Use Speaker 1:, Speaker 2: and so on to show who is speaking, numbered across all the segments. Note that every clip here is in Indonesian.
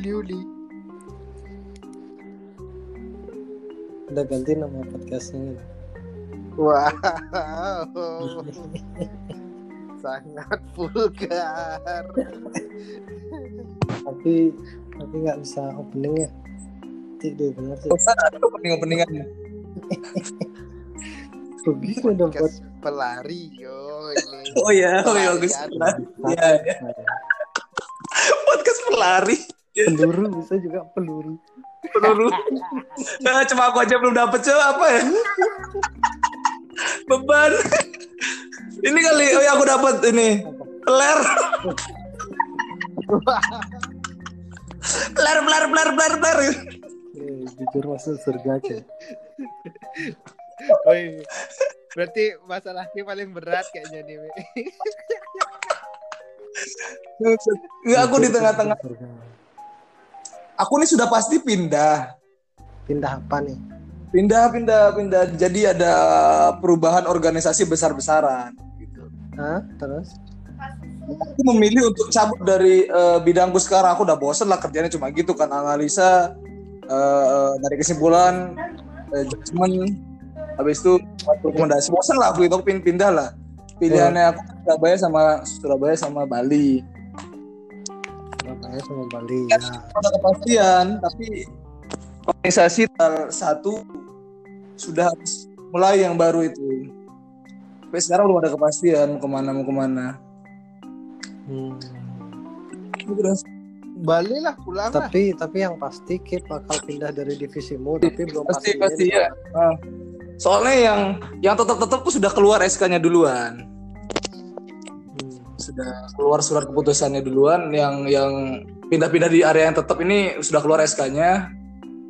Speaker 1: Halo.
Speaker 2: Uli, uli, uli.
Speaker 1: Udah ganti nama podcastnya.
Speaker 2: Wow. Sangat vulgar.
Speaker 1: Tapi tapi nggak bisa opening ya. Tidak benar sih.
Speaker 3: Bosan ada opening openingannya.
Speaker 1: Kan udah buat
Speaker 2: Podcast pelari yo ini.
Speaker 3: Oh ya, oh ya bagus.
Speaker 2: Pelarian.
Speaker 3: Iya, iya. podcast pelari.
Speaker 1: Peluru bisa juga peluru.
Speaker 3: Peluru. Nah, cuma aku aja belum dapet coba apa ya? Beban. Ini kali, oh ya aku dapat ini. Ler. Ler, ler, ler, ler, ler.
Speaker 1: Eh, jujur masuk surga aja.
Speaker 2: Woi. Berarti masalahnya paling berat kayaknya nih.
Speaker 3: Enggak, aku di tengah-tengah. Aku nih sudah pasti pindah.
Speaker 1: Pindah apa nih?
Speaker 3: Pindah, pindah, pindah. Jadi ada perubahan organisasi besar-besaran. Gitu.
Speaker 1: Hah? Terus?
Speaker 3: Aku memilih untuk cabut dari eh, bidangku sekarang. Aku udah bosen lah kerjanya cuma gitu kan analisa eh, dari kesimpulan eh, judgement habis itu rekomendasi bosen lah aku itu pindah lah pilihannya aku Surabaya sama Surabaya sama Bali
Speaker 1: Surabaya sama Bali. Ya.
Speaker 3: ada kepastian tapi organisasi tanggal satu sudah harus mulai yang baru itu tapi sekarang belum ada kepastian mau ke mana mau
Speaker 1: ke
Speaker 3: mana Hmm.
Speaker 2: Balik lah pulang lah.
Speaker 1: Tapi tapi yang pasti Kip bakal pindah dari divisimu tapi belum
Speaker 3: pasti
Speaker 1: pasti.
Speaker 3: pasti ya Ah. soalnya yang yang tetap tetap sudah keluar SK-nya duluan. Sudah keluar surat keputusannya duluan yang yang pindah-pindah di area yang tetap ini sudah keluar SK-nya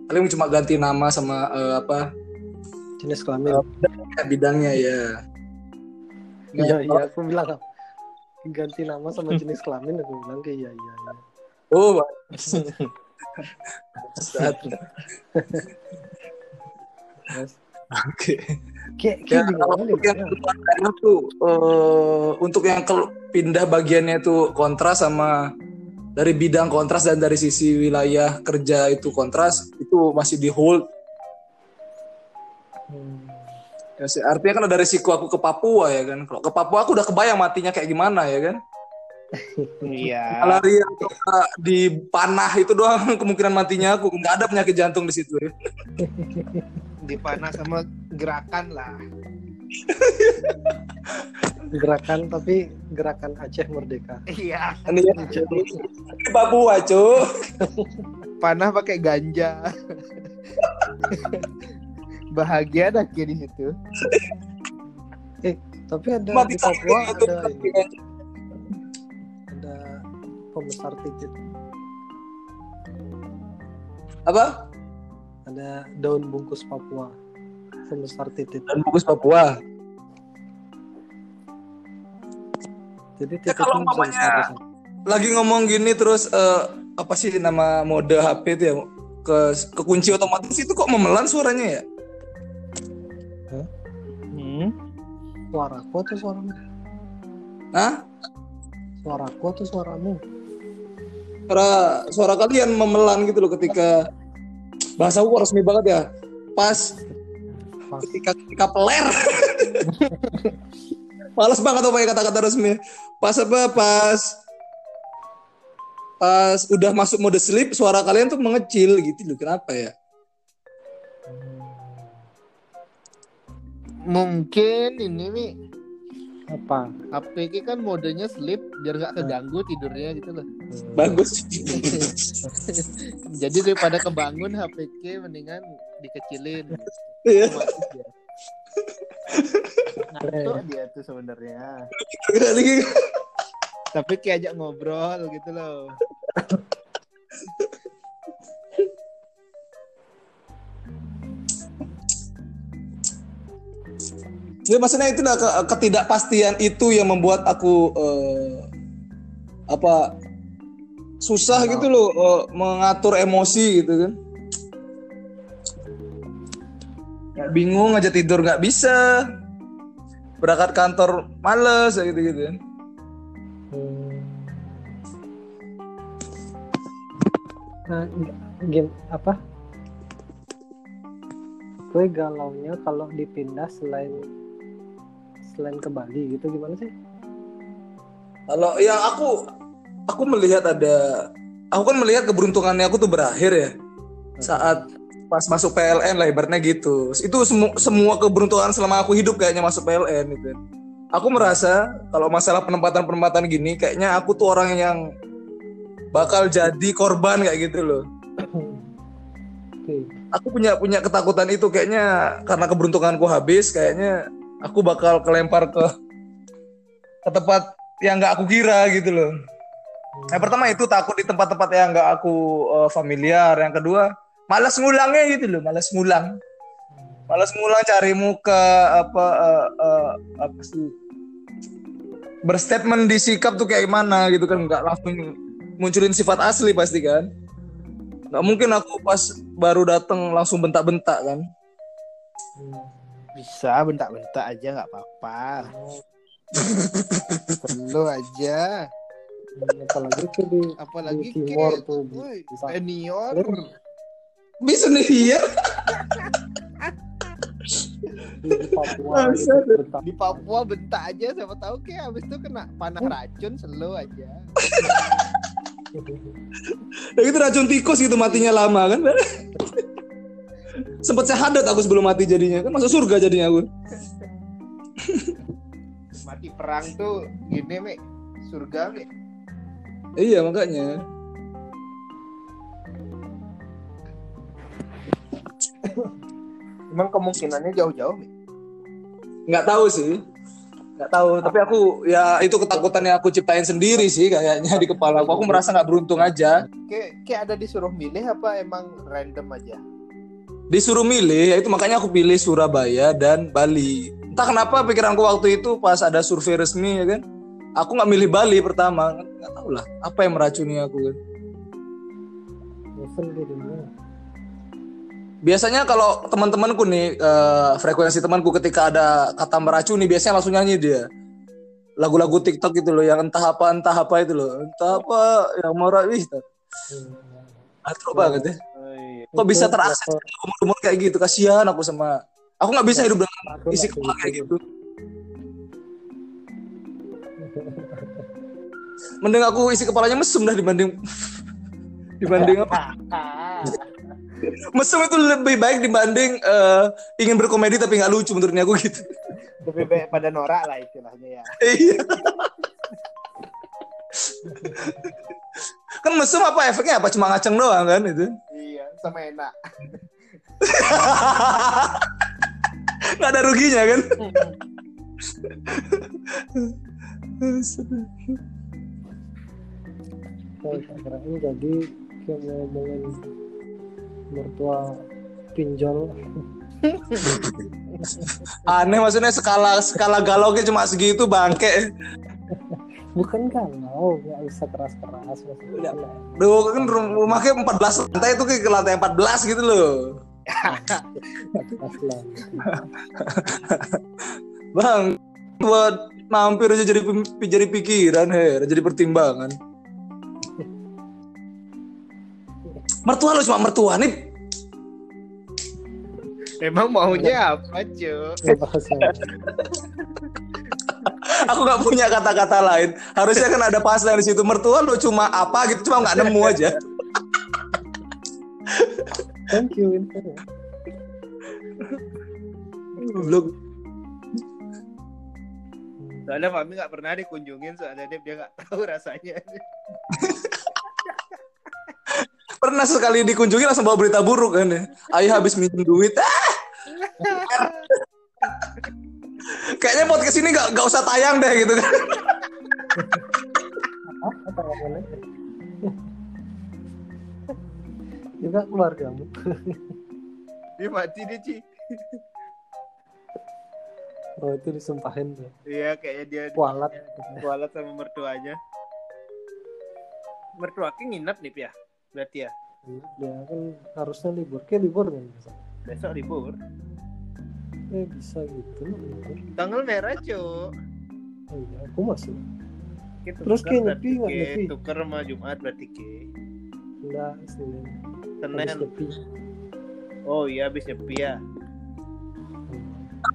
Speaker 3: paling cuma ganti nama sama eh, apa
Speaker 1: Jenis kelamin.
Speaker 3: eh, bidangnya ya
Speaker 1: Iya iya aku bilang ganti nama sama jenis kelamin aku bilang kayak iya iya. iya.
Speaker 3: oh Saat-
Speaker 1: Terus
Speaker 3: oke
Speaker 1: kayak
Speaker 3: Ya,
Speaker 1: kayak di
Speaker 3: kalau untuk yang
Speaker 1: ya?
Speaker 3: keluar daerah tuh untuk yang kel- pindah bagiannya tuh kontras sama dari bidang kontras dan dari sisi wilayah kerja itu kontras itu masih di hold
Speaker 1: Hmm.
Speaker 3: Ya, artinya kan ada resiko aku ke Papua ya kan. Kalau ke Papua aku udah kebayang matinya kayak gimana ya kan.
Speaker 2: Iya.
Speaker 3: Malaria di panah itu doang kemungkinan matinya aku. Nggak ada penyakit jantung di situ ya.
Speaker 2: Dipanah sama gerakan lah.
Speaker 1: Gerakan tapi gerakan Aceh Merdeka.
Speaker 2: Iya.
Speaker 3: Ini ya, di Papua cuy.
Speaker 2: Panah pakai ganja. Bahagia dah kayak di situ.
Speaker 1: Tapi ada
Speaker 3: Mati
Speaker 1: di Papua
Speaker 3: itu.
Speaker 1: ada ini, ada pembesar titit.
Speaker 3: Apa?
Speaker 1: Ada daun bungkus Papua. Titit.
Speaker 3: Dan bungkus Papua.
Speaker 1: Jadi
Speaker 3: Ya, kalau umpamanya-
Speaker 1: besar-besar.
Speaker 3: Lagi ngomong gini terus eh, apa sih nama mode HP itu ya? Ke kekunci otomatis itu kok memelan suaranya ya?
Speaker 2: Hmm.
Speaker 1: Suaraku atau suaramu?
Speaker 3: Hah?
Speaker 1: Suaraku atau suaramu?
Speaker 3: suara suara kalian memelan gitu loh ketika bahasa aku resmi banget ya pas Ketika ketika peler. Males banget apa ya kata-kata resmi. Pas apa pas pas udah masuk mode sleep suara kalian tuh mengecil gitu loh. Kenapa ya?
Speaker 2: Mungkin ini Mi.
Speaker 1: Apa?
Speaker 2: HP kan modenya sleep biar nggak keganggu tidurnya gitu loh.
Speaker 3: bagus.
Speaker 2: Jadi daripada kebangun HP mendingan dikecilin.
Speaker 3: Iya.
Speaker 2: Otomatis dia. Ngantuk dia tuh sebenarnya.
Speaker 3: lagi
Speaker 2: Tapi kayak ajak ngobrol gitu loh.
Speaker 3: Ya maksudnya itu ke- ketidakpastian itu yang membuat aku eh, apa susah gitu loh eh, mengatur emosi gitu kan. Bingung aja tidur nggak bisa. Berangkat kantor males gitu gitu.
Speaker 1: Nah, game apa? Gue galaunya kalau dipindah selain selain ke Bali gitu gimana sih?
Speaker 3: Kalau yang aku aku melihat ada aku kan melihat keberuntungannya aku tuh berakhir ya saat pas masuk PLN lah ibaratnya gitu. Itu semua semua keberuntungan selama aku hidup kayaknya masuk PLN gitu. Aku merasa kalau masalah penempatan-penempatan gini kayaknya aku tuh orang yang bakal jadi korban kayak gitu loh. Aku punya punya ketakutan itu kayaknya karena keberuntunganku habis kayaknya aku bakal kelempar ke ke tempat yang nggak aku kira gitu loh. Yang pertama itu takut di tempat-tempat yang nggak aku eh, familiar. Yang kedua malas ngulangnya gitu loh, malas ngulang. Malas ngulang cari muka apa eh, eh, apa sih berstatement di sikap tuh kayak gimana gitu kan nggak langsung munculin sifat asli pasti kan. Nggak mungkin aku pas baru datang langsung bentak-bentak kan.
Speaker 1: Hmm.
Speaker 2: Bisa bentak-bentak aja nggak apa-apa. Perlu aja.
Speaker 1: Apalagi di
Speaker 2: Apalagi
Speaker 1: Di tuh,
Speaker 2: senior.
Speaker 3: Bisa nih ya.
Speaker 1: di Papua bentak.
Speaker 2: Di Papua bentak aja siapa tahu kayak habis itu kena panah racun selo aja.
Speaker 3: Ya gitu racun tikus gitu matinya lama kan. Sempet syahadat aku sebelum mati jadinya kan masuk surga jadinya aku.
Speaker 2: Mati perang tuh gini, Mek. Surga, Mek.
Speaker 3: Iya makanya.
Speaker 2: Emang kemungkinannya jauh-jauh, Mek.
Speaker 3: Nggak tahu sih. Nggak tahu. Tapi aku ya itu ketakutan yang aku ciptain sendiri sih kayaknya di kepala aku. Aku merasa nggak beruntung aja.
Speaker 2: Kayak kayak ada disuruh milih apa emang random aja?
Speaker 3: Disuruh milih, ya itu makanya aku pilih Surabaya dan Bali. Entah kenapa pikiranku waktu itu pas ada survei resmi ya kan. Aku nggak milih Bali pertama. Nggak tahu lah apa yang meracuni aku kan.
Speaker 1: gitu.
Speaker 3: Biasanya kalau teman-temanku nih eh, frekuensi temanku ketika ada kata meracuni biasanya langsung nyanyi dia. Lagu-lagu TikTok gitu loh yang entah apa entah apa itu loh. Entah apa yang marah wih. Atro banget ya.
Speaker 2: Iya.
Speaker 3: Kok bisa terakses
Speaker 1: level-
Speaker 3: umur-umur kayak gitu kasihan aku sama aku nggak bisa hidup dengan isi kepala kayak gitu. Mending aku isi kepalanya mesum dah dibanding dibanding apa? Mesum itu lebih baik dibanding eh, ingin berkomedi tapi nggak lucu menurutnya aku gitu.
Speaker 2: Lebih baik pada norak lah istilahnya ya.
Speaker 3: Iya. kan mesum apa efeknya apa cuma ngaceng doang kan itu.
Speaker 2: Iya, sama enak.
Speaker 3: Nggak ada ruginya kan.
Speaker 1: Saya kirain jadi kayak mau ngomongin mertua pinjol
Speaker 3: Aneh maksudnya skala skala galaunya cuma segitu bangke.
Speaker 1: bukan kalau nggak bisa keras keras maksudnya
Speaker 3: Duh kan rum- rumahnya 14 lantai itu kayak ke lantai 14 gitu loh. Bang, buat mampir aja jadi jadi pikiran, her, jadi pertimbangan. Mertua lo cuma mertua nih.
Speaker 2: Emang maunya apa,
Speaker 1: yang
Speaker 3: Aku nggak punya kata-kata lain. Harusnya kan ada pasal di situ. Mertua lo cuma apa gitu, cuma nggak nemu aja.
Speaker 1: thank you infonya
Speaker 3: Belum.
Speaker 2: Soalnya Fami nggak pernah dikunjungin soalnya dia dia nggak tahu rasanya.
Speaker 3: Pernah sekali dikunjungi langsung bawa berita buruk kan ya. Ayah habis minjem duit. Ah! Kayaknya podcast ini nggak nggak usah tayang deh gitu kan.
Speaker 1: juga keluargamu
Speaker 2: Dia mati dia, Ci.
Speaker 1: oh itu disumpahin tuh
Speaker 2: Iya, kayaknya dia
Speaker 1: kualat
Speaker 2: kualat sama mertuanya. Mertua nginep nih, ya? Berarti ya.
Speaker 1: dia kan harusnya libur kayak libur kan
Speaker 2: Besok libur.
Speaker 1: eh bisa gitu libur
Speaker 2: Tanggal merah, Cuk.
Speaker 1: oh iya aku masuk
Speaker 2: Kita
Speaker 1: Terus
Speaker 2: berarti,
Speaker 1: nyepi nggak nyepi?
Speaker 2: Tuker sama Jumat berarti
Speaker 1: ya enggak Senin
Speaker 2: Senin. Oh iya habis nyepi ya.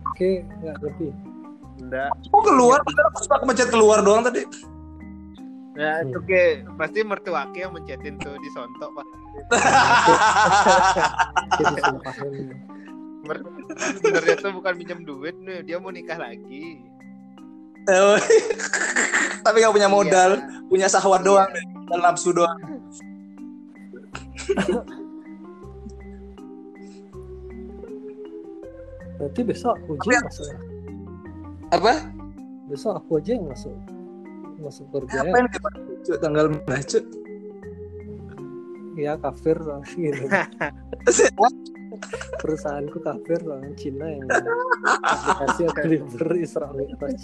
Speaker 1: oke nggak nyepi
Speaker 2: Enggak.
Speaker 3: Kok keluar? Padahal aku cuma mencet keluar doang tadi.
Speaker 2: Nah, itu ke pasti mertuake yang mencetin tuh di sontok, Pak.
Speaker 1: jadi sudah paham
Speaker 2: Mer- Sebenarnya tuh bukan minjem duit nih, dia mau nikah lagi.
Speaker 3: Eh, Tapi gak punya modal,
Speaker 2: Iya.
Speaker 3: punya sahwat doang, dan nafsu doang.
Speaker 1: berarti besok aku aja yang masuk ya?
Speaker 3: Apa?
Speaker 1: besok aku aja yang masuk masuk kerja ya.
Speaker 3: Ngapain kita Cuk, tanggal mana, Cuk?
Speaker 1: ya kafir lah gitu perusahaanku kafir lah Cina yang aplikasi yang deliver Israel Mi'raj.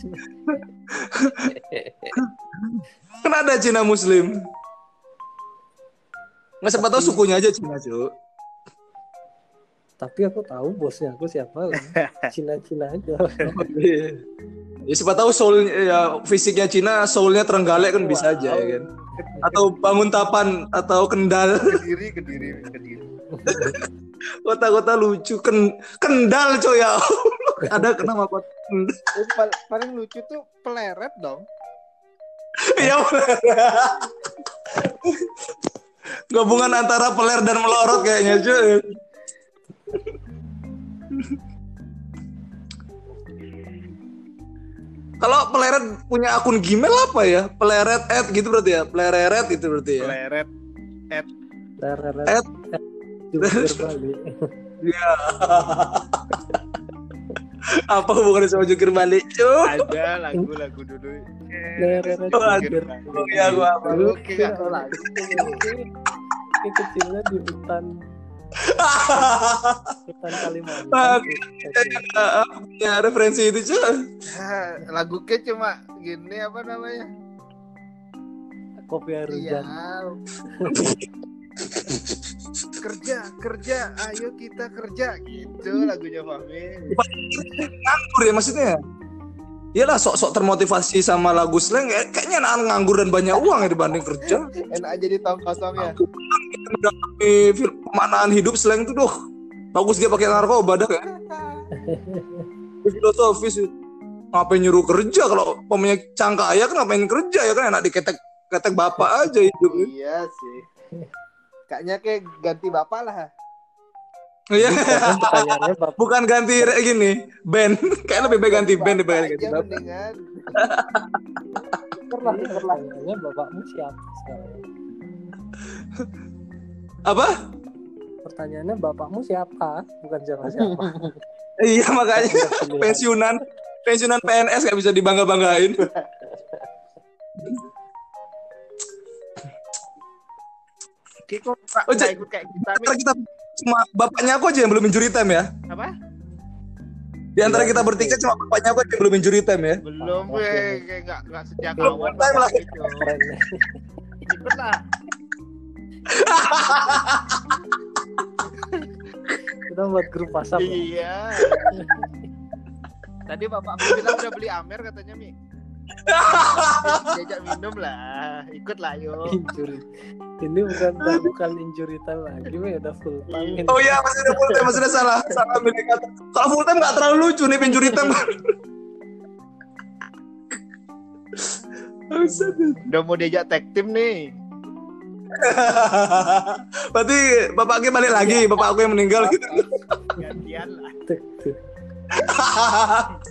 Speaker 3: Kan ada Cina Muslim. Nggak siapa tahu sukunya aja Cina, Cuk.
Speaker 1: Tapi aku tahu bosnya aku siapa lah Cina Cina aja
Speaker 3: Ya siapa tahu soul ya fisiknya Cina, soulnya Trenggalek kan bisa aja ya kan. Atau Banguntapan atau Kendal.
Speaker 2: Kediri, kediri, kediri.
Speaker 3: Kota-kota lucu Ken Kendal coy ya. Ada kenapa kota Kendal?
Speaker 2: Pal- paling lucu tuh peleret dong.
Speaker 3: Ya Gabungan antara peler dan melorot kayaknya cuy. Kalau peleret punya akun Gmail apa ya? Peleret at gitu berarti ya? Peleret itu berarti ya?
Speaker 2: Peleret.
Speaker 1: Reret
Speaker 3: Et.
Speaker 1: jungkir balik
Speaker 3: apa hubungannya sama jungkir balik?
Speaker 2: Ada lagu-lagu dulu.
Speaker 1: Reret
Speaker 3: Oh, iya gua apa?
Speaker 2: Oke,
Speaker 1: kecilnya di hutan hutan Kalimantan. Gitu.
Speaker 3: Aku punya referensi itu cuy.
Speaker 2: Lagu ke cuma gini apa namanya?
Speaker 1: Kopi air
Speaker 2: Iya.
Speaker 1: hujan.
Speaker 2: kerja, kerja, ayo kita kerja gitu lagunya Fahmi.
Speaker 3: nganggur ya maksudnya Iyalah sok-sok termotivasi sama lagu slang ya, kayaknya anak nganggur dan banyak uang ya dibanding kerja.
Speaker 2: Enak aja di tong kosong ya.
Speaker 3: Mendalami pemaknaan hidup slang itu duh bagus dia pakai narkoba dah kan. Filosofis ngapain nyuruh kerja kalau pemain cangka ayah kan ngapain kerja ya kan enak diketek ketek bapak aja hidup.
Speaker 2: Iya sih. Kayaknya kayak ganti bapak lah.
Speaker 3: Iya.
Speaker 1: Kan
Speaker 3: Bukan ganti gini band, kayak lebih baik ganti band daripada ganti bapak.
Speaker 1: pertanyaannya bapakmu siapa sekarang?
Speaker 3: Apa?
Speaker 1: Pertanyaannya bapakmu siapa? Bukan siapa siapa.
Speaker 3: Iya makanya pensiunan pensiunan PNS gak bisa dibangga banggain.
Speaker 2: Oke kok Pak
Speaker 3: Oh, jadi-
Speaker 2: ikut kayak kita
Speaker 3: kita cuma bapaknya aku aja yang belum injury time ya.
Speaker 2: apa?
Speaker 3: Di antara kita bertiga cuma bapaknya aku aja yang belum injury time ya.
Speaker 2: Belum weh, kayak nggak nggak sejak
Speaker 3: Belum
Speaker 2: awal
Speaker 3: time lah.
Speaker 2: Ikut lah.
Speaker 1: Kita buat grup WhatsApp. ya.
Speaker 2: Iya. Tadi bapakku bilang udah beli Amer katanya Mi. Diajak minum lah, ikut lah yuk.
Speaker 1: Injury. Ini bukan udah bukan injury time lagi, Mi. udah full time. ini.
Speaker 3: Oh iya masih ada full time masih ada salah salah milih kata. Kalau full time nggak terlalu lucu nih injury time.
Speaker 2: Udah mau diajak tag team nih.
Speaker 3: Berarti bapaknya balik lagi, bapak aku yang meninggal gitu.
Speaker 2: Gantian lah.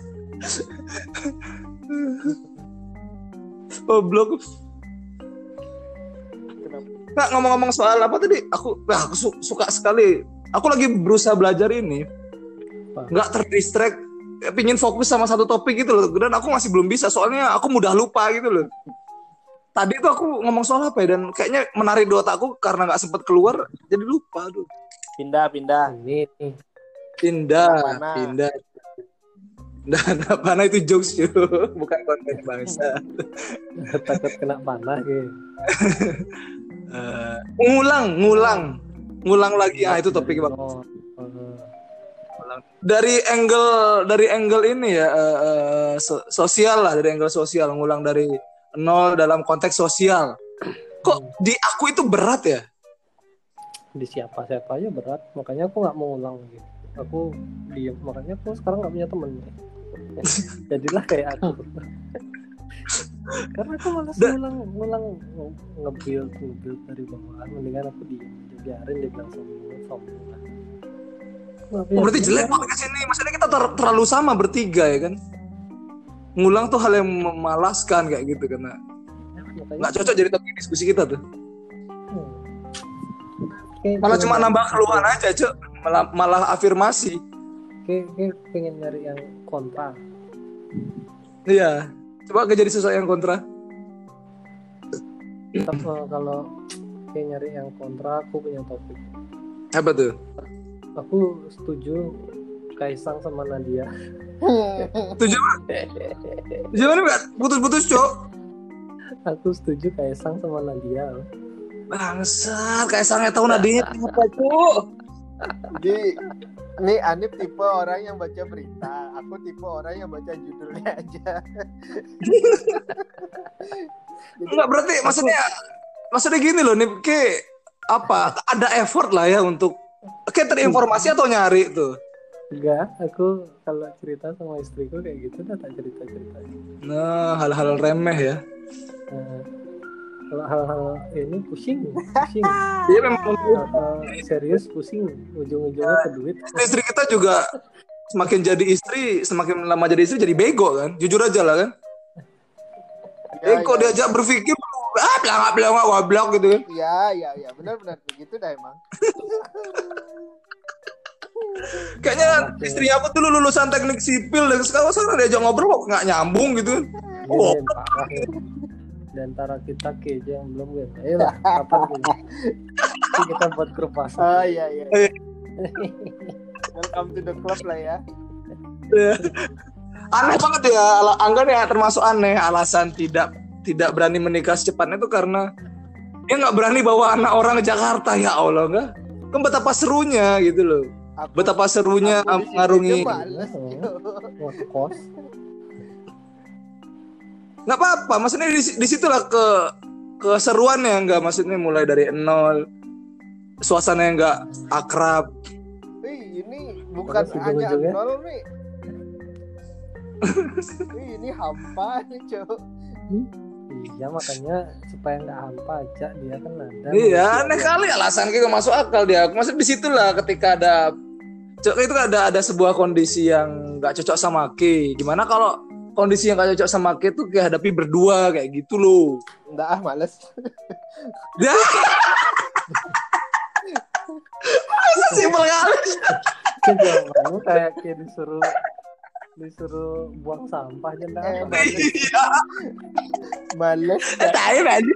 Speaker 3: Goblok.
Speaker 2: Kenapa?
Speaker 3: Nggak ngomong-ngomong soal apa tadi? Aku, wah, aku su- suka sekali. Aku lagi berusaha belajar ini. Nggak terdistract. Pingin fokus sama satu topik gitu loh. Dan aku masih belum bisa. Soalnya aku mudah lupa gitu loh. Tadi tuh aku ngomong soal apa ya? Dan kayaknya menarik di otakku karena nggak sempet keluar. Jadi lupa. Aduh.
Speaker 2: Pindah, pindah.
Speaker 1: Ini nih.
Speaker 3: Pindah.
Speaker 2: Mana?
Speaker 3: Pindah. Dan mana itu jokes cuy. Bukan konten bangsa.
Speaker 1: takut kena panah gitu.
Speaker 3: Eh, ngulang, ngulang. Ngulang lagi. Ah itu topik bang.
Speaker 1: Oh, oh.
Speaker 3: dari angle dari angle ini ya eh, eh, so- sosial lah dari angle sosial ngulang dari nol dalam konteks sosial. Kok di aku itu berat ya?
Speaker 1: Di siapa siapa aja berat. Makanya aku nggak mau ulang gitu aku diem. Makanya aku sekarang nggak punya temen. Jadilah kayak aku. Karena aku malas
Speaker 3: Da-
Speaker 1: ngulang ngulang. Nge-build nge-build dari bawah. Mendingan aku diem biarin dia bilang sombong sombong
Speaker 3: Oh, berarti jelek
Speaker 1: kan?
Speaker 3: podcast ini. Maksudnya kita ter- terlalu sama bertiga ya kan. Ngulang tuh hal yang memalaskan kayak gitu karena nggak cocok jadi topik diskusi kita tuh.
Speaker 1: Hmm. Kayak
Speaker 3: Malah cuma nambah keluhan aja, Cok. Malah, malah afirmasi.
Speaker 1: kayak pengen nyari yang kontra
Speaker 3: Iya. Coba gak jadi sesuatu yang kontra.
Speaker 1: Tapi eh, kalau kayak nyari yang kontra aku punya topik
Speaker 3: Apa tuh?
Speaker 1: aku setuju Kaisang sama Nadia
Speaker 3: Tujuh apa? Tujuh mana nggak? Putus-putus, Cok.
Speaker 1: aku setuju Kaisang sama Nadia
Speaker 3: Bangsat, kayak sangat tahu nadinya apa, Cok.
Speaker 2: Jadi ini Anip tipe orang yang baca berita, aku tipe orang yang baca judulnya aja.
Speaker 3: Enggak berarti maksudnya maksudnya gini loh, nih ke apa? Ada effort lah ya untuk kayak terinformasi atau nyari tuh.
Speaker 1: Enggak aku kalau cerita sama istriku kayak gitu udah tak cerita cerita
Speaker 3: Nah, hal-hal remeh ya.
Speaker 1: kalau hal-hal ini pusing pusing
Speaker 3: Iya memang
Speaker 1: serius pusing ujung-ujungnya ke duit
Speaker 3: istri kita juga semakin jadi istri, semakin lama jadi istri jadi bego kan. Jujur aja lah kan.
Speaker 2: Ya,
Speaker 3: eh kok
Speaker 2: ya,
Speaker 3: diajak berpikir ah belangak belangak goblok gitu kan.
Speaker 2: Ya, ya, ya, benar-benar begitu dah emang.
Speaker 3: Kayaknya istrinya aku dulu lulusan teknik sipil dan sekarang sekarang diajak ngobrol kok nggak nyambung gitu. Oh.
Speaker 1: Ini yang parah ya. Di antara kita keja yang belum gitu. Ayo lah, kapan gitu. Kita buat grup
Speaker 2: Ah,
Speaker 1: WhatsApp.
Speaker 2: iya, iya.
Speaker 3: Eh.
Speaker 2: Welcome to the club lah ya.
Speaker 3: aneh banget ya Angga ya termasuk aneh alasan tidak tidak berani menikah secepatnya itu karena dia nggak berani bawa anak orang ke Jakarta ya Allah enggak kan betapa serunya gitu loh
Speaker 2: Aku,
Speaker 3: betapa serunya
Speaker 2: aku
Speaker 3: mengarungi
Speaker 1: kos.
Speaker 3: nggak apa-apa maksudnya di, di situlah ke keseruannya nggak maksudnya mulai dari nol suasana yang nggak akrab
Speaker 2: Wih, ini bukan
Speaker 1: Terus
Speaker 2: hanya nol nih. Wih, ini hampa nih, Cok.
Speaker 1: Iya makanya supaya nggak hampa aja dia kan ada.
Speaker 3: iya aneh kali alasan kita masuk akal dia maksud di situlah ketika ada Cok, itu kan ada ada sebuah kondisi yang nggak cocok sama Ki gimana kalau kondisi yang nggak cocok sama Ki itu kayak hadapi berdua kayak gitu loh.
Speaker 2: Enggak ah, males.
Speaker 3: ya. Masa simpel kali?
Speaker 1: Kayak kayak disuruh disuruh buang sampah aja
Speaker 2: Eh,
Speaker 3: iya.
Speaker 2: Males.
Speaker 3: tahu aja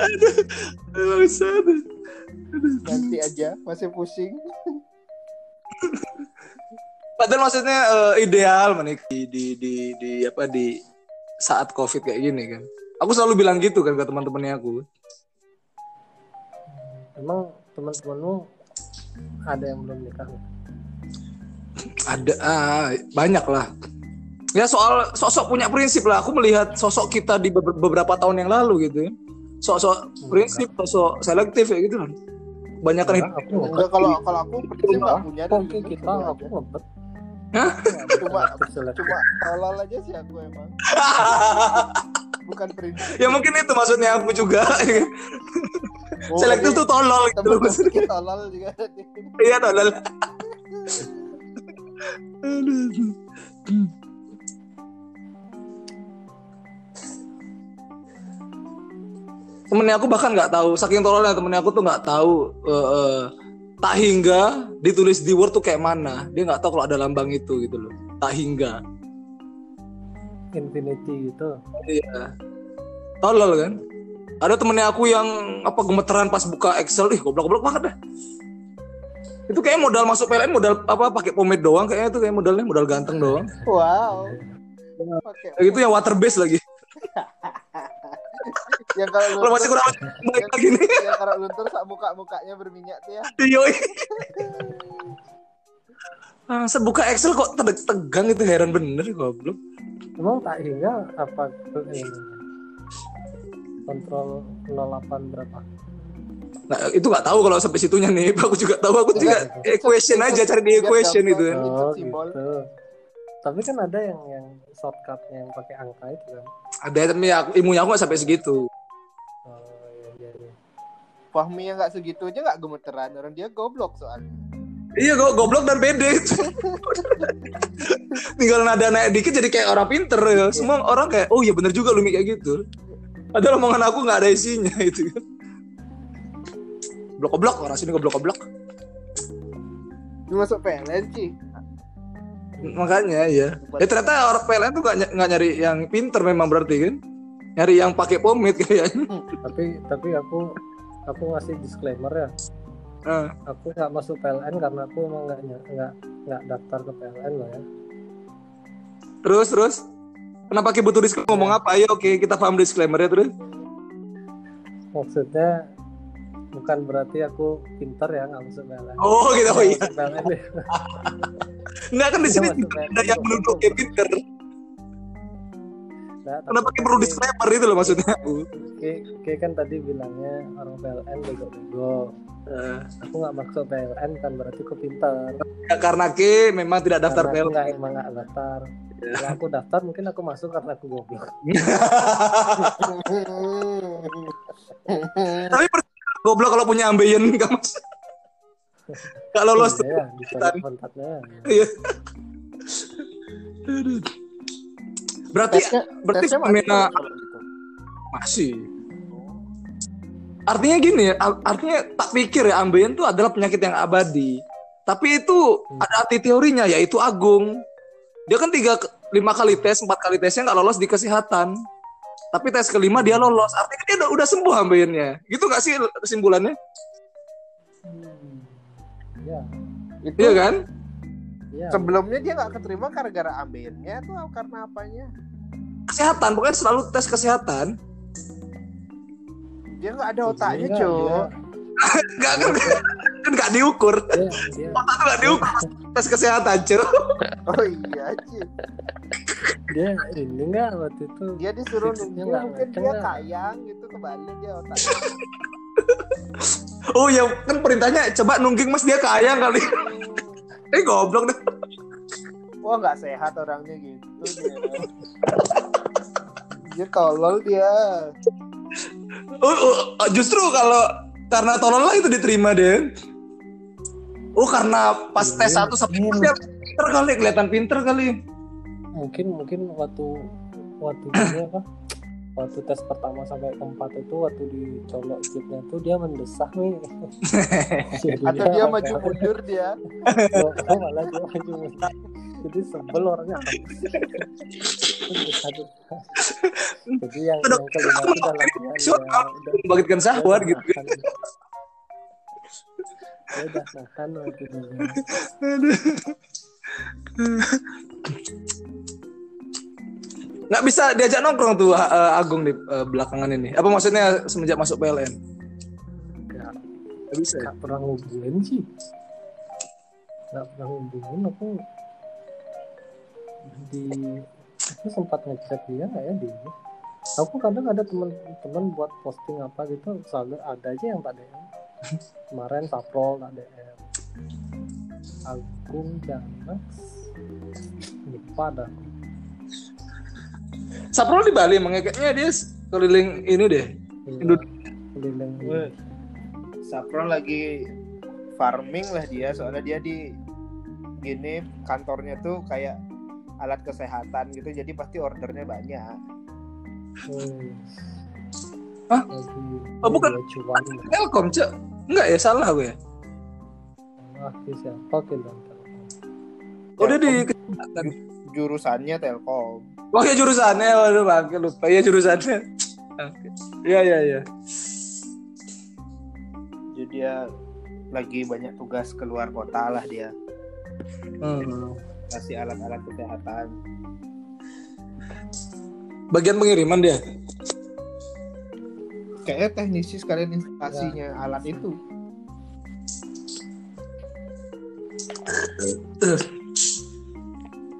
Speaker 3: aduh bangsat.
Speaker 2: Nanti aja, masih pusing.
Speaker 3: Padahal maksudnya eh, ideal menikah di, di di di apa di saat covid kayak gini kan. Aku selalu bilang gitu kan ke teman-temannya aku.
Speaker 1: Emang teman-temanmu ada yang belum nikah?
Speaker 3: Ada ah, banyak lah. Ya soal sosok punya prinsip lah. Aku melihat sosok kita di beber- beberapa tahun yang lalu gitu ya. Sosok prinsip, sosok selektif ya gitu kan. Banyak kan
Speaker 1: Enggak, aku ngebet.
Speaker 2: Enggak kalau kalau aku prinsip nggak punya belum
Speaker 1: kita
Speaker 2: punya
Speaker 1: aku ngebet.
Speaker 2: Cuma cuma tolol aja sih aku emang. Bukan prinsip.
Speaker 3: ya mungkin itu maksudnya aku juga.
Speaker 2: Oh,
Speaker 3: selektif
Speaker 2: ini
Speaker 3: tuh tolol gitu.
Speaker 2: gue tolol juga.
Speaker 3: Iya tolol. Aduh. Temennya aku bahkan nggak tahu, saking tololnya temennya aku tuh nggak tahu eh, eh, tak hingga ditulis di Word tuh kayak mana. Dia nggak tahu kalau ada lambang itu gitu loh. Tak hingga.
Speaker 1: Infinity gitu.
Speaker 3: Iya. Tolol kan? Ada temennya aku yang apa gemeteran pas buka Excel, ih goblok-goblok banget dah. Itu kayak modal masuk PLN modal apa pakai pomade doang kayaknya itu kayak modalnya modal ganteng doang.
Speaker 2: Wow.
Speaker 3: Kayak gitu yang water base lagi.
Speaker 2: Yang kalau
Speaker 3: Kalau masih
Speaker 2: luntur,
Speaker 3: kurang baik lagi nih.
Speaker 2: yang kalau luntur sak muka mukanya berminyak tuh ya.
Speaker 3: Yoi. Ah, buka Excel kok te- tegang itu heran bener goblok.
Speaker 1: Emang tak hingga apa tuh ini? Kontrol 08 berapa?
Speaker 3: Nah, itu nggak tahu kalau sampai situnya nih. Aku juga tahu. Aku juga equation aja cari di equation itu. kan.
Speaker 2: Input
Speaker 1: Oh
Speaker 2: simbol.
Speaker 1: gitu. Tapi kan ada yang yang shortcutnya yang pakai angka itu kan.
Speaker 3: Ada tapi aku ilmunya aku nggak sampai segitu.
Speaker 2: Fahmi yang nggak segitu aja nggak gemeteran orang dia goblok soalnya.
Speaker 3: Iya, go goblok dan pede. Tinggal nada naik dikit jadi kayak orang pinter ya. Semua orang kayak, oh iya bener juga lu kayak gitu. Padahal omongan aku nggak ada isinya itu. kan. Blok goblok orang sini goblok goblok.
Speaker 2: Lu masuk PLN sih.
Speaker 3: Makanya ya. Ya ternyata orang PLN tuh nggak ny- nyari yang pinter memang berarti kan. Nyari yang pakai pomade kayaknya.
Speaker 1: Tapi tapi aku aku ngasih disclaimer ya.
Speaker 3: Nah,
Speaker 1: Aku nggak masuk PLN karena aku emang nggak nggak nggak daftar ke PLN loh ya.
Speaker 3: terus terus. Kenapa kita butuh disclaimer ngomong apa? Ayo oke kita paham disclaimer ya terus.
Speaker 1: Maksudnya bukan berarti aku pinter ya nggak masuk PLN.
Speaker 3: Oh gitu oh iya.
Speaker 1: Deh.
Speaker 3: Enggak kan di sini ada yang menuduh kayak pinter.
Speaker 1: Tapi
Speaker 3: Kenapa kita perlu disclaimer itu loh maksudnya.
Speaker 1: Oke, oke kan tadi bilangnya orang PLN bego-bego.
Speaker 3: Eh,
Speaker 1: Aku nggak masuk PLN kan berarti aku pintar.
Speaker 3: ya, karena ke memang tidak daftar
Speaker 1: Karena
Speaker 3: PLN.
Speaker 1: nggak emang nggak daftar. Kalau aku daftar mungkin aku masuk karena aku goblok.
Speaker 3: Tapi goblok kalau punya ambeien enggak mas. Gak lolos.
Speaker 1: Iya ya, pantatnya.
Speaker 3: Iya. Berarti
Speaker 2: Tesnya,
Speaker 3: berarti
Speaker 2: tesnya masih
Speaker 3: fenomena
Speaker 2: gitu.
Speaker 3: masih. Artinya gini ya, ar- artinya tak pikir ya ambeien itu adalah penyakit yang abadi. Tapi itu ada arti teorinya yaitu Agung. Dia kan tiga lima kali tes, empat kali tesnya nggak lolos di kesehatan. Tapi tes kelima dia lolos. Artinya dia udah, udah sembuh ambeiennya. Gitu nggak sih kesimpulannya?
Speaker 1: Hmm. Ya,
Speaker 2: Itu
Speaker 3: Iya kan?
Speaker 1: Ya.
Speaker 2: sebelumnya dia nggak keterima gara-gara ambilnya atau karena apanya?
Speaker 3: Kesehatan, pokoknya selalu tes kesehatan.
Speaker 2: Dia nggak ada otaknya,
Speaker 1: Enggak,
Speaker 2: Cok.
Speaker 3: Nggak kan, kan nggak diukur.
Speaker 1: Dia,
Speaker 3: Otak tuh nggak diukur. Tes kesehatan, cuy.
Speaker 2: Oh iya, Cik.
Speaker 1: dia ini enggak waktu itu.
Speaker 2: Dia disuruh nunggu,
Speaker 1: nggak
Speaker 2: mungkin dia
Speaker 1: nggak?
Speaker 2: kayang gitu kebalik dia otaknya.
Speaker 3: Oh ya kan perintahnya coba nungging mas dia kaya kali. Eh goblok deh.
Speaker 2: Wah nggak sehat orangnya gitu dia. Dia tolol dia.
Speaker 3: Oh, oh, justru kalau karena tolol lah itu diterima deh. Oh karena pas tes satu sampai
Speaker 1: Iya.
Speaker 3: dia pinter kali kelihatan pinter kali.
Speaker 1: Mungkin mungkin waktu waktu dia apa? Waktu tes pertama sampai keempat itu waktu dicolok chipnya tuh dia mendesah nih. Jadi
Speaker 2: Atau dia maju mundur dia.
Speaker 1: Oh, malah dia maju mundur. Jadi sebel orangnya. Jadi yang, yang kelima itu udah latihan
Speaker 3: Membangkitkan
Speaker 1: dia
Speaker 3: syahwat
Speaker 1: udah
Speaker 3: gitu.
Speaker 1: Dia udah nahan waktu itu.
Speaker 3: Nggak bisa diajak nongkrong tuh eh, Agung di eh, belakangan ini. Apa maksudnya semenjak masuk PLN?
Speaker 1: Nggak,
Speaker 3: Nggak bisa ya?
Speaker 1: nggak pernah ngubungin sih. Nggak pernah ngubungin aku di aku sempat ngecek dia nggak ya di aku kadang ada teman-teman buat posting apa gitu selalu ada aja yang tak DM kemarin Saprol tak DM Agung Janax lupa dah
Speaker 3: Saprol di Bali emang kayaknya dia keliling ini deh. Indo-
Speaker 1: keliling.
Speaker 2: Saffron lagi farming lah dia soalnya dia di gini kantornya tuh kayak alat kesehatan gitu jadi pasti ordernya banyak
Speaker 1: Hmm.
Speaker 3: Hah?
Speaker 1: Lagi,
Speaker 3: Oh, bukan. Telkom cek. Enggak ya salah gue.
Speaker 1: ah siapa kita
Speaker 3: Oh dia di
Speaker 2: jurusannya Telkom
Speaker 3: Oh ya jurusannya, waduh bangke lupa ya jurusannya. Iya iya iya.
Speaker 2: jadi dia lagi banyak tugas keluar kota lah dia
Speaker 3: Hmm.
Speaker 2: kasih alat-alat kesehatan
Speaker 3: Bagian pengiriman dia.
Speaker 2: kayaknya teknisi sekalian instalasinya alat itu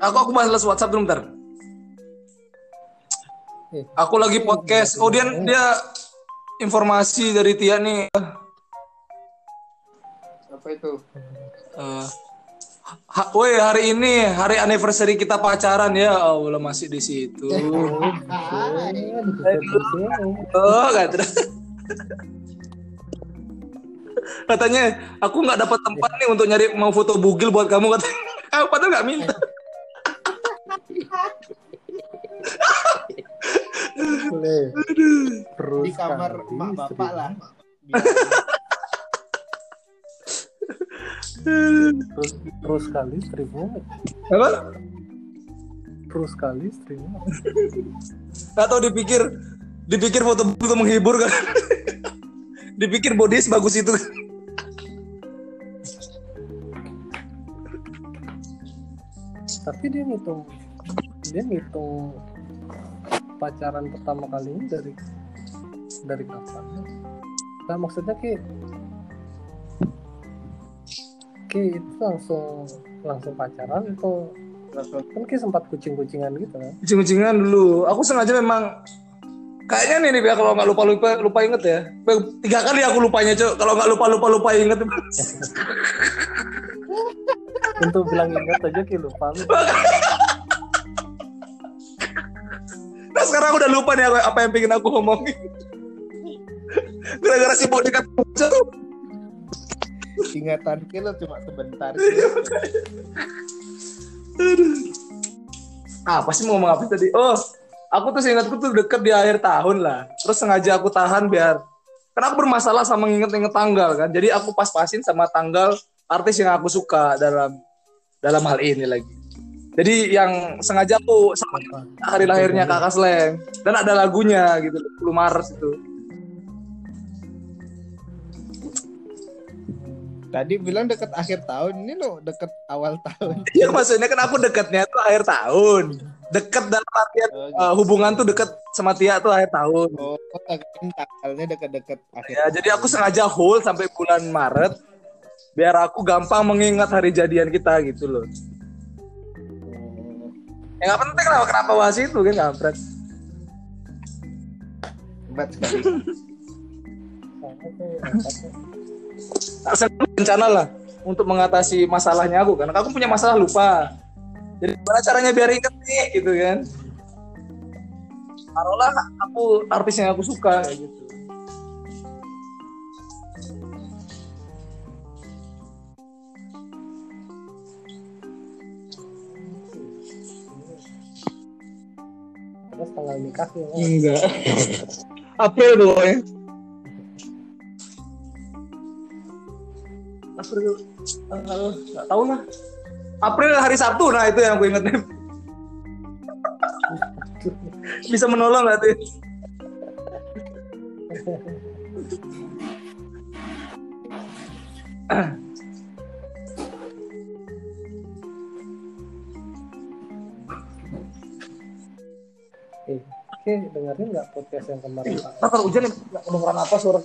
Speaker 3: Aku aku balas WhatsApp dulu bentar.
Speaker 1: Eh.
Speaker 3: Aku lagi podcast. Oh dia dia informasi dari Tia nih.
Speaker 2: itu?
Speaker 3: Eh, ha- woi hari ini hari anniversary kita pacaran ya Allah masih di situ.
Speaker 2: Ah,
Speaker 3: Oh, nggak terus. Katanya aku nggak dapat tempat nih untuk nyari mau foto bugil buat kamu katanya. Ah, padahal nggak minta.
Speaker 2: Di kamar
Speaker 1: kali
Speaker 2: mak bapak lah.
Speaker 1: Terus terus kali istrimu
Speaker 3: Apa?
Speaker 1: terus kali istrimu
Speaker 3: Gak tau dipikir dipikir foto itu menghibur kan. dipikir bodies bagus itu.
Speaker 1: tapi dia ngitung dia ngitung pacaran pertama kali ini dari dari kapan nah maksudnya ki ki itu langsung langsung pacaran itu kan ki sempat kucing-kucingan gitu kan
Speaker 3: Kucing-kucingan dulu. Aku sengaja memang kayaknya nih nih ya kalau nggak lupa lupa lupa inget ya. Tiga kali aku lupanya cok. Kalau nggak lupa lupa lupa inget.
Speaker 1: untuk bilang ingat aja ki lupa lu.
Speaker 3: Nah sekarang aku udah lupa nih apa, yang pengen aku ngomongin. Gara-gara si bodyguard cok.
Speaker 2: Ingatan lo cuma sebentar.
Speaker 3: Apa sih mau ngomong apa tadi? Oh, aku tuh seingatku tuh deket di akhir tahun lah. Terus sengaja aku tahan biar karena aku bermasalah sama nginget-nginget tanggal kan. Jadi aku pas-pasin sama tanggal artis yang aku suka dalam dalam hal ini lagi. Jadi yang sengaja aku sama hari lahirnya Kakak Sleng dan ada lagunya gitu 10 Maret itu.
Speaker 2: Tadi bilang deket akhir tahun, ini lo deket awal tahun.
Speaker 3: Iya maksudnya kan aku deketnya tuh akhir tahun. Deket dalam artian
Speaker 2: Oh,
Speaker 3: eh, hubungan tuh deket sama Tia tuh akhir tahun.
Speaker 2: Oh, tanggalnya deket-deket akhir.
Speaker 3: Ya, jadi aku sengaja hold sampai bulan Maret biar aku gampang mengingat hari jadian kita gitu loh. Ya nggak penting lah kenapa bahas itu kan kampret.
Speaker 2: Hebat sekali.
Speaker 3: Tak senang rencana lah untuk mengatasi masalahnya aku kan. Aku punya masalah lupa. Jadi gimana caranya biar inget nih gitu kan. Taruhlah aku artis yang aku suka kayak gitu.
Speaker 1: Tanggal nikah sih ya.
Speaker 3: Enggak. April pokoknya. April. Uh, nggak tahu lah. April hari Sabtu, nah itu yang aku inget nih. Bisa menolong nggak tuh?
Speaker 1: eh oke dengerin nggak podcast yang kemarin Pak?
Speaker 3: Kalau hujan nggak kedengeran apa suara.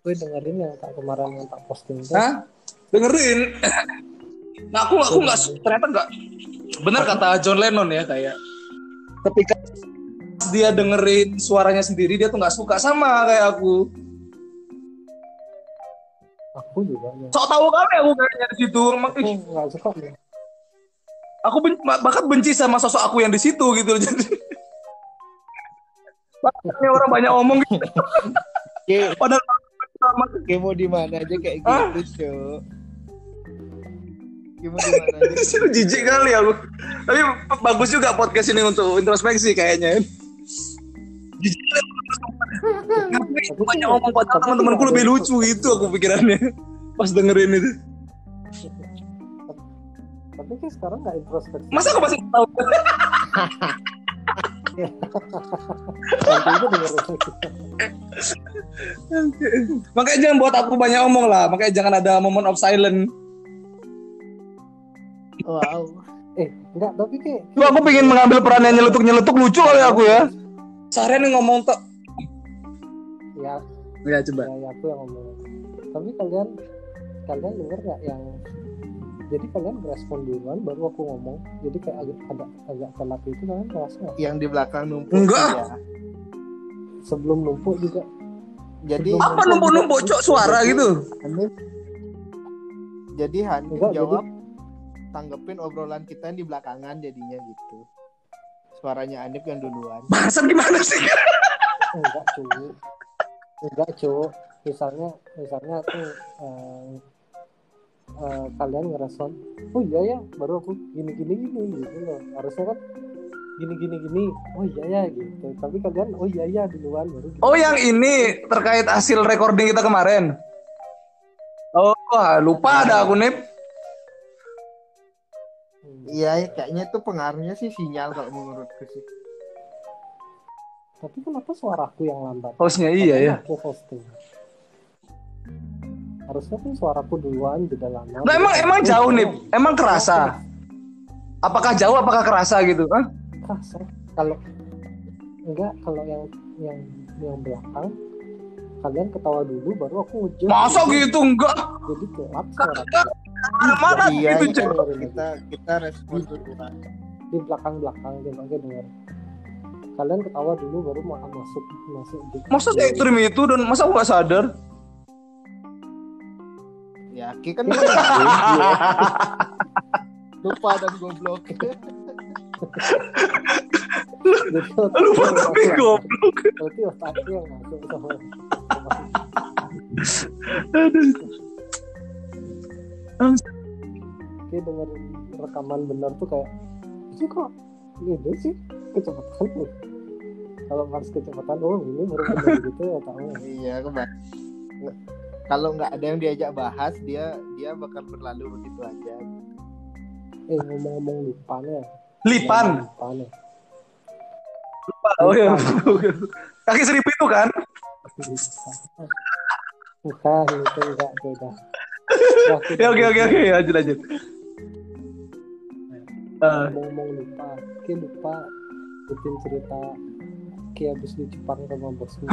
Speaker 1: gue dengerin yang tak kemarin yang tak posting tuh
Speaker 3: Hah? Dengerin. Nah aku aku nggak ternyata nggak benar kata John Lennon ya kayak ketika dia dengerin suaranya sendiri dia tuh nggak suka sama kayak aku.
Speaker 1: aku juga ya
Speaker 3: Sok tahu kali aku kayaknya di situ.
Speaker 1: Aku
Speaker 3: ih,
Speaker 1: nggak suka ya
Speaker 3: aku ben- bahkan benci sama sosok aku yang di situ gitu loh. jadi Makanya orang banyak omong gitu.
Speaker 2: Oke,
Speaker 3: padahal sama
Speaker 2: oke mau di mana aja kayak gitu, Cuk. Oke, mau di mana aja.
Speaker 3: jijik kali aku tapi bagus juga podcast ini untuk introspeksi kayaknya jijik kali aku banyak ngomong padahal teman-temanku lebih lucu itu aku pikirannya pas dengerin itu
Speaker 1: kan sekarang nggak introspeksi.
Speaker 3: Masa aku masih tahu? Makanya jangan buat aku banyak omong lah. Makanya jangan ada moment of silence.
Speaker 1: Wow. Eh enggak tapi kayak
Speaker 3: Cuma aku pengen mengambil peran yang nyeletuk-nyeletuk lucu kali aku ya. Seharian nih ngomong tok.
Speaker 1: Ya.
Speaker 3: Ya coba.
Speaker 1: Ya, ya aku yang ngomong. Tapi kalian kalian denger nggak yang jadi kalian respon duluan baru aku ngomong jadi kayak agak ada agak telat itu kalian merasa nggak
Speaker 2: Yang di belakang numpuk.
Speaker 3: Enggak.
Speaker 2: Ya.
Speaker 1: sebelum numpuk juga
Speaker 2: Jadi
Speaker 1: Sebelum-
Speaker 3: Apa numpuk-numpuk cok suara gitu?
Speaker 2: Hanif jadi Hanif
Speaker 1: Enggak,
Speaker 2: jawab tanggepin obrolan kita yang di belakangan jadinya gitu. Suaranya Hanif yang duluan.
Speaker 3: Bahasan gimana sih?
Speaker 1: enggak cu enggak cu misalnya misalnya aku eh, eh, kalian ngerespon oh iya ya baru aku gini gini gini gitu loh harusnya kan gini gini gini oh iya ya gitu tapi kalian oh iya ya duluan baru gitu.
Speaker 3: Oh yang ini terkait hasil recording kita kemarin. Oh wah, lupa ada aku nih.
Speaker 1: Hmm.
Speaker 2: Iya, kayaknya itu pengaruhnya sih sinyal kalau menurutku sih.
Speaker 1: tapi kenapa suaraku yang lambat
Speaker 3: Hostnya iya ya.
Speaker 1: Aku hosting harusnya kan suaraku duluan beda lama
Speaker 3: Nah emang emang jauh nih, emang kerasa. Apakah jauh? Apakah kerasa gitu? Hah?
Speaker 1: kerasa kalau enggak kalau yang yang yang belakang kalian ketawa dulu baru aku ngejok
Speaker 3: Masa gitu enggak?
Speaker 1: jadi gelap suara
Speaker 3: Mana
Speaker 2: iya,
Speaker 3: gitu
Speaker 2: itu
Speaker 3: Cok?
Speaker 2: kita kita respon duluan.
Speaker 1: di belakang belakang coba aja dengar kalian ketawa dulu baru mau masuk masuk di
Speaker 3: Masa saya ekstrim itu dan masa aku gak sadar?
Speaker 2: Ya, Ki kan goblok. lupa dan goblok.
Speaker 3: Lupa tapi goblok.
Speaker 1: berarti otakku yang masuk sama
Speaker 3: Aduh.
Speaker 1: kayak dengerin rekaman benar tuh kayak sih kok ini sih kecepatan tuh kalau harus kecepatan oh ini baru gitu ya tahu
Speaker 2: iya, kembali. Kalau nggak ada yang diajak bahas, dia dia bakal berlalu begitu aja.
Speaker 1: eh ngomong-ngomong lupa nih
Speaker 3: Lipan.
Speaker 1: lupa nih
Speaker 3: Oh iya. Kaki seribu itu kan?
Speaker 1: bukan itu enggak beda
Speaker 3: Ya oke oke oke lanjut lanjut. Eh,
Speaker 1: ngomong-ngomong lupa Ki lupa bikin cerita Ki habis di Jepang sama bosmu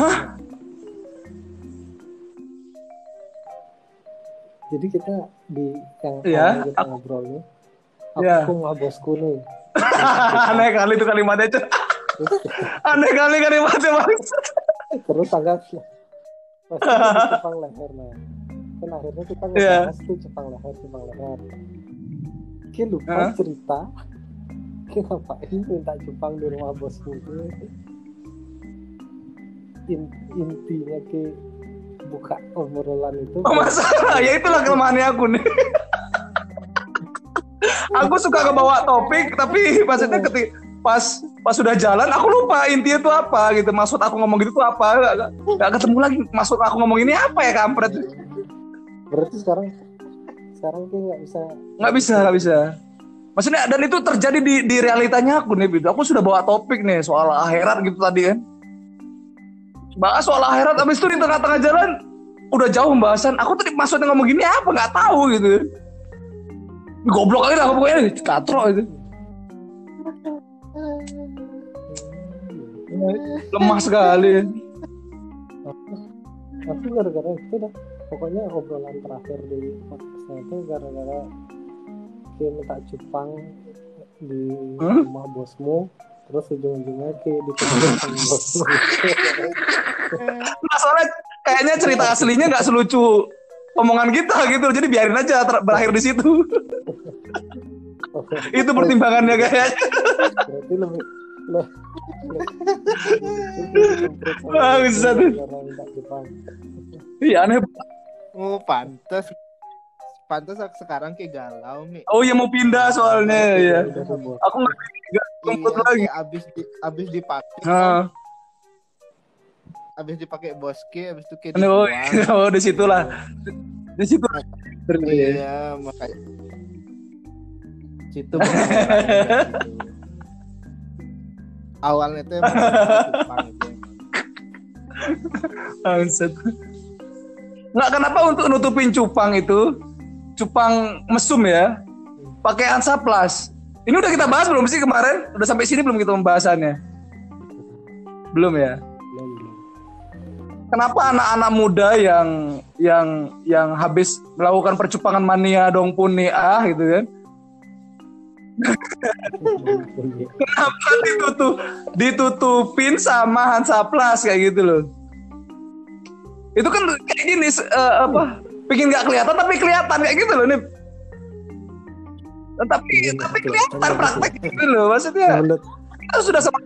Speaker 1: jadi kita di yang
Speaker 3: Iya,
Speaker 1: awal kita ngobrol nih aku
Speaker 3: Iya.
Speaker 1: sama bosku nih
Speaker 3: Aneh kali itu kalimatnya
Speaker 1: terus,
Speaker 3: Aneh kali kalimatnya bang.
Speaker 1: terus tanggal pas kita di Jepang leher nah kan akhirnya kita
Speaker 3: Iya.
Speaker 1: ngebahas tuh Jepang leher Jepang leher Ki lupa
Speaker 3: Hah?
Speaker 1: cerita Ki ngapain minta Jepang di rumah bosku In- intinya Ki buka obrolan itu.
Speaker 3: Oh, masa? Ya itulah kelemahannya aku nih. aku suka kebawa topik tapi maksudnya ketik pas pas sudah jalan aku lupa intinya itu apa gitu. Maksud aku ngomong gitu tuh apa? Gak, gak- gak ketemu lagi. Maksud aku ngomong ini apa ya kampret?
Speaker 1: Berarti sekarang sekarang Ki nggak bisa.
Speaker 3: Nggak bisa nggak bisa. Maksudnya dan itu terjadi di di realitanya aku nih gitu. Aku sudah bawa topik nih soal akhirat gitu tadi kan bahas soal akhirat abis itu di tengah-tengah jalan udah jauh pembahasan. Aku tadi maksudnya ngomong gini apa? Nggak tahu gitu. Goblok aja lah pokoknya katro itu lemah sekali.
Speaker 1: Tapi gara-gara itu dah pokoknya obrolan terakhir di podcastnya itu gara-gara Ki minta Jepang di rumah bosmu terus ujung-ujungnya bosmu
Speaker 3: nah, soalnya kayaknya cerita aslinya nggak selucu omongan kita gitu. Jadi biarin aja ter- berakhir di situ. Itu pertimbangannya kayaknya
Speaker 1: berarti lebih minta Jepang
Speaker 3: iya aneh.
Speaker 2: Oh, pantas. Pantas sekarang kayak galau, Mi.
Speaker 3: oh iya mau pindah soalnya ya
Speaker 1: udah
Speaker 3: aku nggak Rumput
Speaker 2: Iya,
Speaker 3: lagi.
Speaker 2: abis di, abis dipakai,
Speaker 3: Nah,
Speaker 2: abis dipakai boske, abis itu kayak
Speaker 3: oh,
Speaker 2: dibuang.
Speaker 3: oh di situ lah di situ
Speaker 2: Iya, makanya. Situ gitu. Awalnya tuh emang Jepang itu emang.
Speaker 3: Bangsat. Nggak kenapa untuk nutupin cupang itu cupang mesum ya. Pakai Ansaplas ini udah kita bahas belum sih kemarin? Udah sampai sini belum kita pembahasannya? Belum ya?
Speaker 1: Belum
Speaker 3: kenapa anak-anak muda yang yang yang habis melakukan percupangan mania dong pun nih ah gitu kan? Kenapa ditutup ditutupin sama Hansaplas kayak gitu loh? Itu kan kayak gini eh, apa? Bikin nggak kelihatan tapi kelihatan kayak gitu loh nih. Tapi
Speaker 1: Bikin nggak
Speaker 3: tapi
Speaker 1: kelihatan, tapi
Speaker 3: praktek gitu loh. Maksudnya kita sudah sama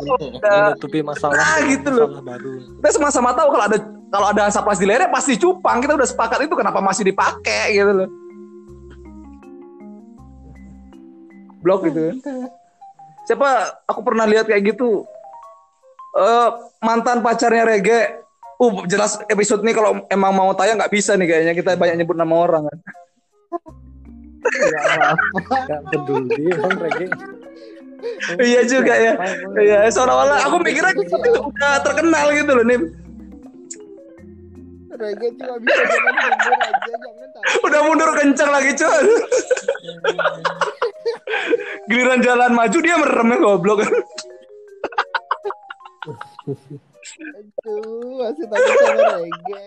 Speaker 3: udah
Speaker 1: menutupi masalah
Speaker 3: Nah, gitu loh.
Speaker 1: baru.
Speaker 3: kita sama-sama tahu kalau ada kalau ada saplas di lehernya pasti cupang. Kita udah sepakat itu kenapa masih dipakai gitu loh. Blok gitu. Siapa aku pernah lihat kayak gitu. Eh mantan pacarnya Rege. Uh jelas episode ini kalau emang mau tayang nggak bisa nih kayaknya kita banyak nyebut nama orang kan.
Speaker 2: Ya apa?
Speaker 1: Gak peduli bang Rege.
Speaker 3: Iya juga ya. Iya, seolah-olah aku mikirnya itu udah terkenal gitu loh nih.
Speaker 2: Rege cuma bisa jalan mundur aja, jangan tahu.
Speaker 3: Udah mundur kencang lagi cuy. Giliran jalan maju dia meremnya goblok.
Speaker 2: Aduh, masih takut sama Rege.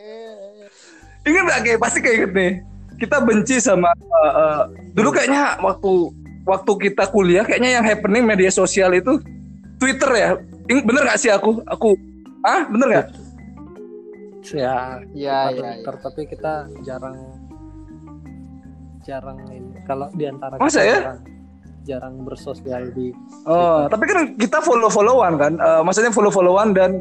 Speaker 3: Ingat gak kayak pasti kayak gitu nih. Kita benci sama uh, uh, dulu kayaknya waktu waktu kita kuliah kayaknya yang happening media sosial itu Twitter ya. Bener gak sih aku? Aku ah bener gak?
Speaker 1: Ya,
Speaker 2: Ya, ya,
Speaker 1: Twitter, tapi kita jarang jarang ini. Kalau di antara
Speaker 3: Masa
Speaker 1: kita
Speaker 3: ya?
Speaker 1: jarang, jarang bersosial di
Speaker 3: Oh, tapi kan kita follow followan kan, Eh, maksudnya follow followan dan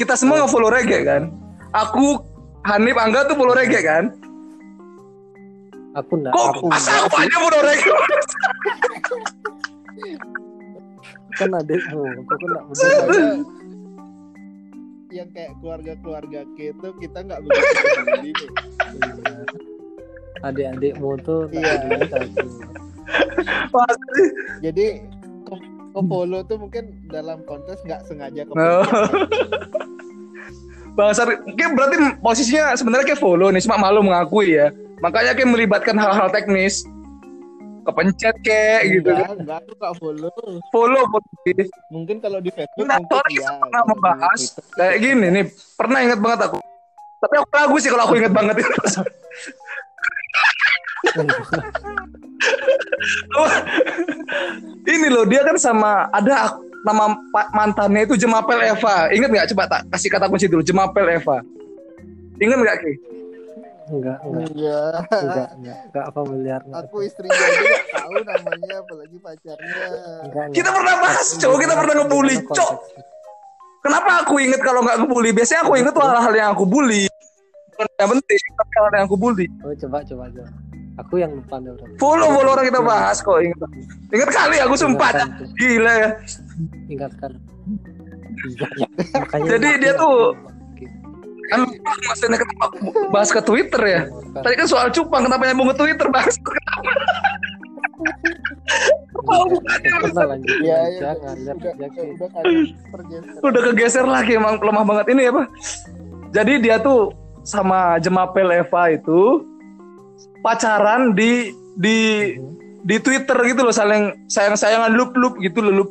Speaker 3: kita semua nge follow reggae kan. Aku Hanif Angga tuh follow reggae kan.
Speaker 1: aku enggak
Speaker 3: Kok
Speaker 1: aku
Speaker 3: masa aku aja follow reggae?
Speaker 1: kan adikmu aku kan enggak
Speaker 2: yang kayak keluarga-keluarga kita kita nggak begitu peduli
Speaker 1: adik-adikmu tuh
Speaker 2: Iya. Jadi ke, ke follow tuh mungkin dalam kontes nggak sengaja ke
Speaker 3: Oh. Bang Sar, kayak berarti posisinya sebenarnya kayak follow nih, cuma malu mengakui ya. Makanya kayak melibatkan hal-hal teknis. Kepencet kayak gitu.
Speaker 2: Enggak, enggak aku nggak follow.
Speaker 3: Follow, follow.
Speaker 2: Mungkin kalau di Facebook
Speaker 3: Nah,
Speaker 2: mungkin
Speaker 3: kita pernah membahas kayak gini nih, pernah inget banget aku. Tapi aku ragu sih kalau aku inget banget itu. Ini loh, dia kan sama ada nama mantannya itu Jemapel Eva. Ingat nggak? Coba tak kasih kata kunci dulu, Jemapel Eva. Ingat nggak Ki?
Speaker 1: enggak enggak
Speaker 2: Iya.
Speaker 1: enggak enggak enggak familiar enggak.
Speaker 2: Aku istrinya aja tahu namanya, apalagi pacarnya.
Speaker 1: Enggak,
Speaker 3: Kita
Speaker 1: enggak.
Speaker 3: pernah bahas, cowok kita pernah ngebully,
Speaker 1: konteksnya?
Speaker 3: Kenapa aku inget kalau nggak ngebully? Biasanya aku inget tuh hal-hal yang aku bully. Bukan yang penting, tapi hal yang aku bully.
Speaker 1: oh coba coba coba aku yang lupa berarti
Speaker 3: Follow follow orang kita bahas kok inget. Ingat kali aku
Speaker 1: tuh,
Speaker 3: Gila ya.
Speaker 1: ingatkan iya ya. makanya
Speaker 3: Jadi dia tuh-. Kan lupa maksudnya kenapa aku bahas ke Twitter ya. Tadi kan soal cupang kenapa nyambung ke Twitter bahas kenapa? Oh,
Speaker 2: Iya, iya.
Speaker 1: ngalir
Speaker 2: Udah,
Speaker 3: kegeser lagi emang lemah banget ini apa? Jadi dia tuh sama Jemapel Eva itu pacaran di di di Twitter gitu loh saling sayang-sayangan lup-lup gitu loh lup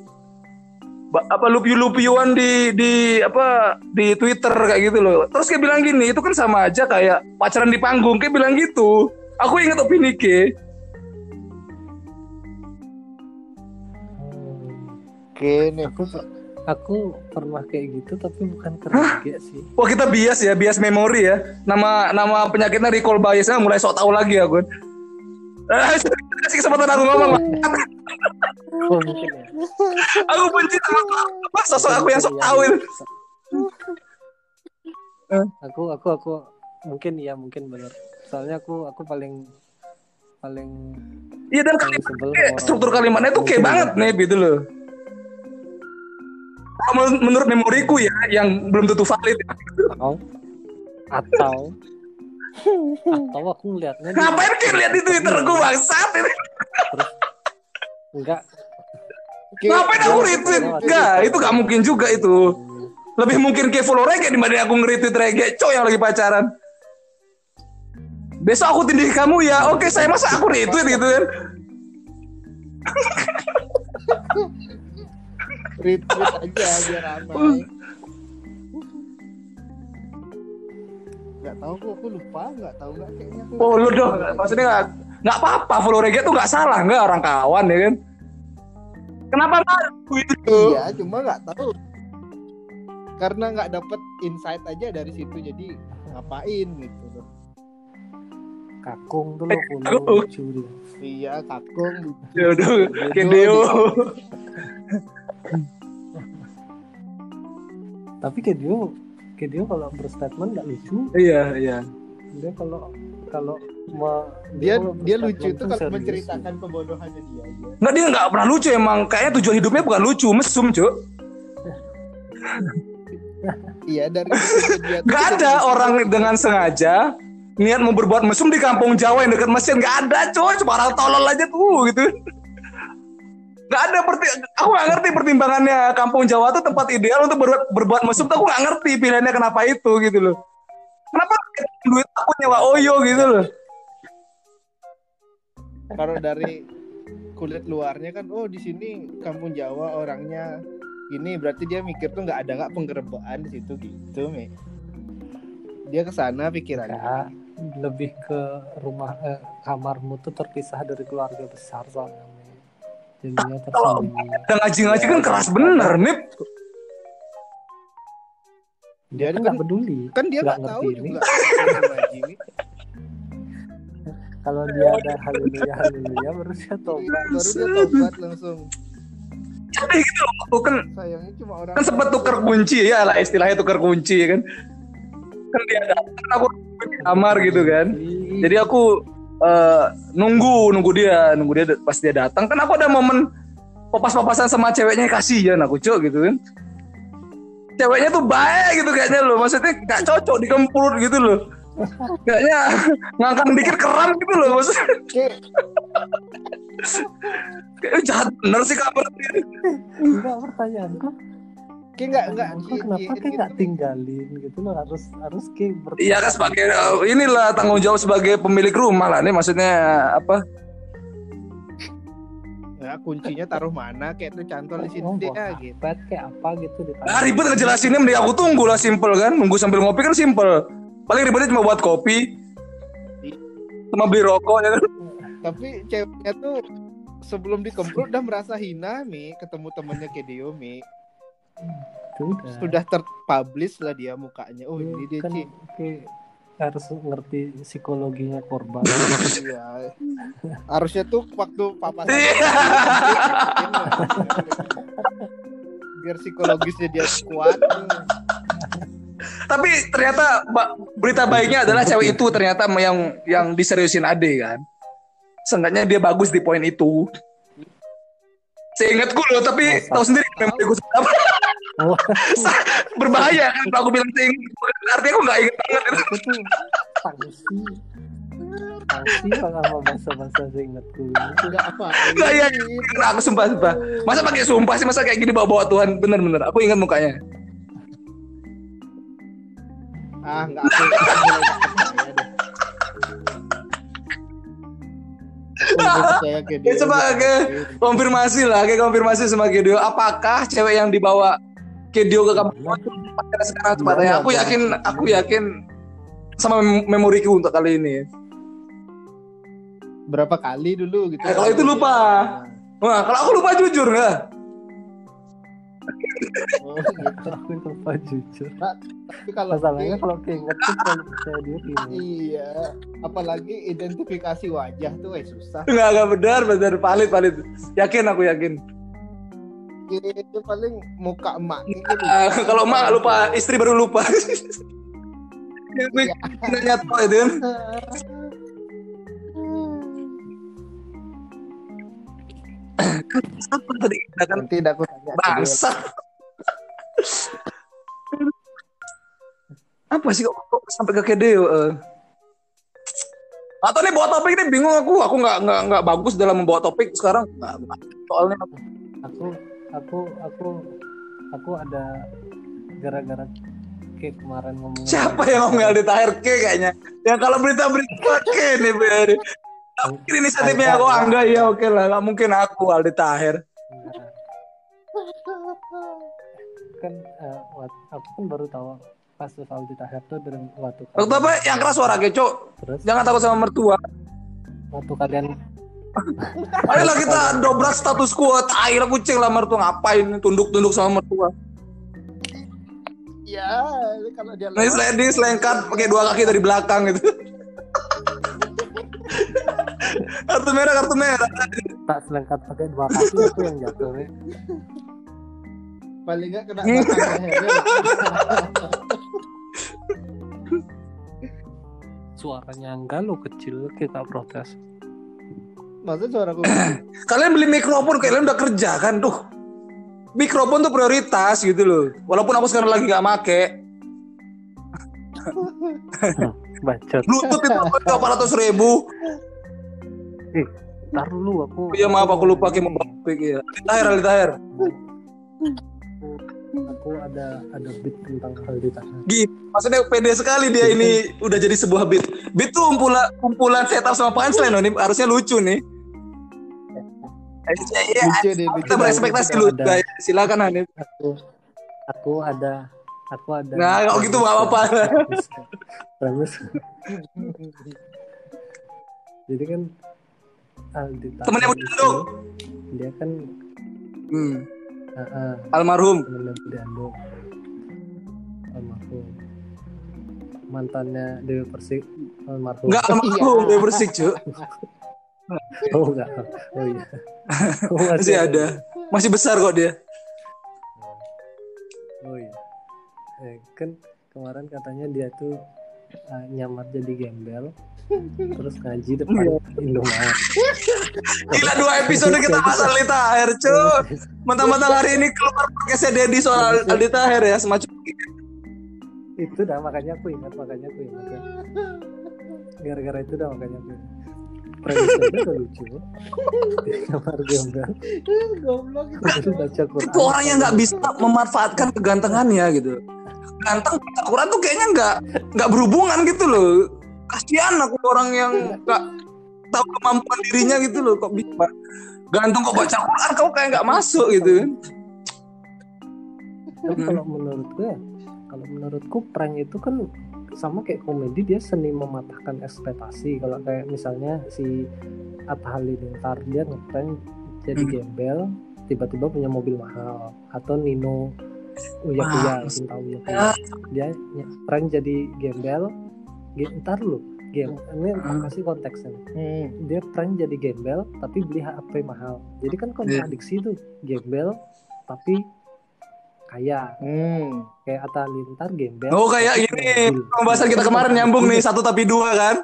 Speaker 3: apa lup you lup yuan di di apa di Twitter kayak gitu loh. Terus kayak bilang gini, itu kan sama aja kayak pacaran di panggung kayak bilang gitu. Aku ingat opini ke.
Speaker 2: Oke nih.
Speaker 1: aku aku pernah kayak gitu tapi bukan kerja sih
Speaker 3: Wah kita bias ya, bias memori ya. Nama nama penyakitnya recall biasnya mulai sok tahu lagi aku. Eh, kasih kesempatan aku ngomong.
Speaker 1: oh mungkin ya
Speaker 3: aku benci sama apa sosok aku yang sok tahu itu.
Speaker 1: aku aku aku mungkin iya mungkin benar soalnya aku aku paling paling
Speaker 3: Iya dan kalimat, struktur kalimatnya tuh kayak banget
Speaker 1: iya.
Speaker 3: nih gitu loh. Menurut memoriku ya, yang belum tentu valid.
Speaker 1: atau atau atau aku ngeliatnya
Speaker 3: Ngapain kayak lihat di Twitter gue bangsat ini?
Speaker 1: enggak
Speaker 3: Ngapain aku retweet? Enggak, itu gak mungkin juga itu. Lebih mungkin kayak follow reggae dibanding aku nge-retweet reggae. Coy yang lagi pacaran. Besok aku tindih kamu ya. Oke, saya masa aku retweet gitu kan.
Speaker 2: retweet aja biar ramai. Gak tahu kok aku lupa, gak tahu nggak kayaknya aku.
Speaker 3: Follow dong. Maksudnya gak, gak apa-apa. Follow reggae tuh gak salah. Gak orang kawan ya kan. Kenapa malu itu?
Speaker 2: Iya, cuma nggak tahu. Karena nggak dapet insight aja dari situ, jadi ngapain gitu loh
Speaker 1: kakung tuh lo
Speaker 3: Kakung.
Speaker 1: lucu dia
Speaker 2: iya kakung lucu.
Speaker 3: Ya udah,
Speaker 2: Gedo
Speaker 3: Kedeo.
Speaker 1: Tapi kayak dia kayak dia kalau berstatement nggak lucu
Speaker 3: Iya, iya.
Speaker 1: dia kalau kalau ma-
Speaker 2: dia
Speaker 1: kalau
Speaker 2: dia
Speaker 1: berstatement
Speaker 2: lucu tuh kalau
Speaker 1: serius.
Speaker 2: menceritakan kebodohannya dia aja
Speaker 3: Nggak, dia nggak pernah lucu emang. Kayaknya tujuan hidupnya bukan lucu, mesum, Cuk.
Speaker 2: iya dari dia
Speaker 3: Nggak ada
Speaker 2: lucu.
Speaker 3: orang dengan sengaja niat mau berbuat mesum di kampung Jawa yang dekat mesin nggak ada coy cuma orang tolol aja tuh gitu nggak ada perti aku nggak ngerti pertimbangannya kampung Jawa tuh tempat ideal untuk berbuat berbuat mesum tuh aku nggak ngerti pilihannya kenapa itu gitu loh. Kenapa duit aku nyewa oyo gitu loh?
Speaker 2: Kalau dari kulit luarnya kan oh di sini kampung Jawa orangnya ini berarti dia mikir tuh nggak ada nggak penggerebekan di situ gitu me dia ke sana pikirannya.
Speaker 1: Ya lebih ke rumah eh, kamarmu tuh terpisah dari keluarga besar soalnya. Mi. Jadinya tersembunyi
Speaker 3: dan ngaji-ngaji kan keras bener nih
Speaker 1: dia kan nggak peduli.
Speaker 2: kan dia
Speaker 1: Nggak
Speaker 2: tahu juga.
Speaker 1: Kalau dia ada haleluya haleluya baru dia
Speaker 2: Iya,
Speaker 1: tobat
Speaker 2: baru dia tobat langsung.
Speaker 3: Jadi gitu loh aku kan
Speaker 2: sayangnya cuma orang
Speaker 3: kan sempat tukar kunci ya lah istilahnya tukar kunci ya kan. Kan dia datang kan aku di kamar gitu kan. jadi aku eh, nunggu nunggu dia nunggu dia pas dia datang. Kan aku ada momen papas-papasan sama ceweknya kasihan aku cok gitu kan. Ceweknya tuh baik gitu kayaknya loh maksudnya gak cocok dikempurut gitu loh. Kayaknya ngangkang dikit keram gitu loh maksudnya.
Speaker 2: Kayak,
Speaker 3: Kayaknya jahat bener sih kabar
Speaker 1: enggak pertanyaanku
Speaker 2: kayak nggak nggak
Speaker 1: kenapa kayak nggak tinggalin gitu loh? Harus harus kayak
Speaker 3: Iya kan sebagai eh, inilah tanggung jawab sebagai pemilik rumah lah nih maksudnya apa?
Speaker 2: Ya kuncinya taruh mana? Kayak tuh cantol di sini
Speaker 1: Oh,
Speaker 2: deh
Speaker 1: buat
Speaker 2: ah, gitu.
Speaker 1: Kayak apa gitu di
Speaker 3: Nah, ribet ngejelasinnya mending aku tunggu lah simple kan. Nunggu sambil ngopi kan simple. Paling ribetnya cuma buat kopi. Sama beli rokok ya kan?
Speaker 2: Tapi ceweknya tuh sebelum dikemprut udah merasa hina mi. Ketemu temennya kayak Dio mi
Speaker 1: itu udah
Speaker 2: sudah terpublish lah dia mukanya. Oh ini dia
Speaker 1: kan kayak harus ngerti psikologinya korban.
Speaker 2: Iya. harusnya tuh waktu papa
Speaker 3: Iya.
Speaker 2: biar psikologisnya dia kuat.
Speaker 3: Tapi ternyata berita baiknya adalah cewek itu ternyata yang yang diseriusin Ade kan? Seenggaknya dia bagus di poin itu. Seingatku loh tapi tahu sendiri memori gue apa berbahaya kan kalau aku bilang seingat artinya aku nggak inget banget itu.
Speaker 1: tuh sanksi sanksi sama bahasa-bahasa seingatku
Speaker 2: nggak apa.
Speaker 3: Nggak, iya. Nah, aku sumpah sumpah. Masa pakai sumpah sih? Masa kayak gini bawa bawa Tuhan bener-bener aku ingat mukanya.
Speaker 2: Ah nggak aku. Percaya percaya ke dia
Speaker 3: Ya, coba ke konfirmasi lah kayak konfirmasi sama Kedio apakah cewek yang dibawa Kedio ke pacar sekarang coba tanya aku yakin aku yakin sama mem- memoriku untuk kali ini.
Speaker 2: Berapa kali dulu gitu?
Speaker 3: Eh, kalau itu lupa. wah kalau aku lupa jujur nggak
Speaker 2: oh, gitu.
Speaker 1: aku lupa jujur.
Speaker 2: Tapi kalau
Speaker 1: masalahnya kalau keinget tuh kalau percaya diri
Speaker 2: iya. Apalagi identifikasi wajah tuh eh susah.
Speaker 3: Nggak nggak benar benar. Valid valid. Yakin aku yakin
Speaker 2: itu paling muka emak gitu
Speaker 3: Ah, kalau emak lupa istri baru lupa. Ya, nanya tuh itu kan apa tadi kita kan
Speaker 2: nanti aku tanya
Speaker 3: bangsa apa sih kok, kok sampai ke Kedeo eh? atau nih bawa topik ini bingung aku. Aku nggak nggak nggak bagus dalam membawa topik sekarang. Nggak. soalnya
Speaker 1: aku aku aku aku ada gara-gara kayak kemarin ngomong
Speaker 3: siapa yang ngomong Aldi Tahir K kayaknya? Yang kalau berita-berita K nih Ber. mungkin inisiatifnya aku Angga ya oke lah nggak mungkin aku Aldi Tahir.
Speaker 1: Kan eh, aku kan baru tahu kasus Aldi Taher tuh dari waktu
Speaker 3: waktu apa? yang keras suara keco
Speaker 1: terus?
Speaker 3: Jangan takut sama mertua.
Speaker 1: Waktu kalian
Speaker 3: ayolah kita dobrak status quo air kucing lah mertua ngapain tunduk-tunduk sama mertua
Speaker 2: ya kalau dia
Speaker 3: sliding selengkat pakai dua kaki dari belakang gitu. kartu merah, kartu merah.
Speaker 1: tak selengkat pakai dua kaki itu yang jatuh ya.
Speaker 2: paling nggak kena batang
Speaker 1: suaranya enggak lo kecil kita protes
Speaker 2: maksudnya suara aku
Speaker 3: Kalian beli mikrofon, kalian udah kerja kan tuh. Mikrofon tuh prioritas gitu loh. Walaupun aku sekarang lagi nggak make.
Speaker 1: bacot
Speaker 3: Bluetooth itu delapan ratus ribu.
Speaker 1: ntar dulu aku
Speaker 3: Iya maaf aku lupa kayak mau ya. Tahir, Ali Tahir.
Speaker 1: Aku ada ada beat tentang tanah
Speaker 3: Gitu. Maksudnya pede sekali dia ini udah jadi sebuah beat. Beat tuh kumpulan kumpulan setup sama punchline loh. Ini harusnya lucu nih. Iya,
Speaker 2: lucu deh lucu
Speaker 3: kita berekspektasi
Speaker 1: Ada-
Speaker 3: lu
Speaker 1: ada.
Speaker 3: Silakan Hanif.
Speaker 1: aku aku ada aku ada
Speaker 3: Nah, kalau gitu nggak apa-apa.
Speaker 1: premis jadi kan Aldi Taher
Speaker 3: Temennya Budi
Speaker 1: dia kan
Speaker 3: Hmm.
Speaker 1: Ah,
Speaker 3: Almarhum.
Speaker 1: almarhum mantannya Dewi Persik. Almarhum.
Speaker 3: Enggak almarhum, dia bersih, Cuk.
Speaker 1: oh enggak. Oh iya. Oh,
Speaker 3: Masih ada. Masih besar kok dia.
Speaker 1: oh iya. Eh, kan kemarin katanya dia tuh ah, nyamar jadi gembel terus ngaji depan
Speaker 3: Iya.
Speaker 1: Indomaret
Speaker 3: Gila dua episode kita bahas Aldi Tahir, Cuk. Mentang-mentang hari ini keluar pakai Dedi soal Aldi Tahir ya, semacam
Speaker 1: itu dah makanya aku ingat makanya aku ingat ya. gara-gara itu dah makanya aku ingat premisnya lucu di kamar gembel
Speaker 2: goblok itu
Speaker 1: terus baca Quran
Speaker 3: itu orang yang nggak bisa memanfaatkan kegantengannya gitu. Ganteng baca Quran tuh kayaknya nggak nggak berhubungan gitu loh. Kasihan aku orang yang nggak tahu kemampuan dirinya gitu loh kok bisa gantung kok baca Quran kau kayak nggak masuk gitu kan. Hmm.
Speaker 1: kalau menurutku ya kalau menurutku prank itu kan sama kayak komedi dia seni mematahkan ekspektasi kalau kayak misalnya si Atta Halilintar dia ngeprank jadi
Speaker 3: Hmm.
Speaker 1: gembel tiba-tiba punya mobil mahal atau Nino Uya Kuya
Speaker 3: Ah,
Speaker 1: cinta Uya Kuya dia ny- prank jadi gembel Ge- ntar lu game ini aku
Speaker 3: Hmm.
Speaker 1: kasih konteksnya
Speaker 2: hmm.
Speaker 1: dia prank jadi gembel tapi beli HP mahal jadi kan kontradiksi tuh gembel tapi kaya
Speaker 2: Hmm.
Speaker 1: kayak Atta Halilintar gembel
Speaker 3: Oh kayak ini
Speaker 1: mobil.
Speaker 3: pembahasan kita kemarin nyambung nih satu tapi dua kan.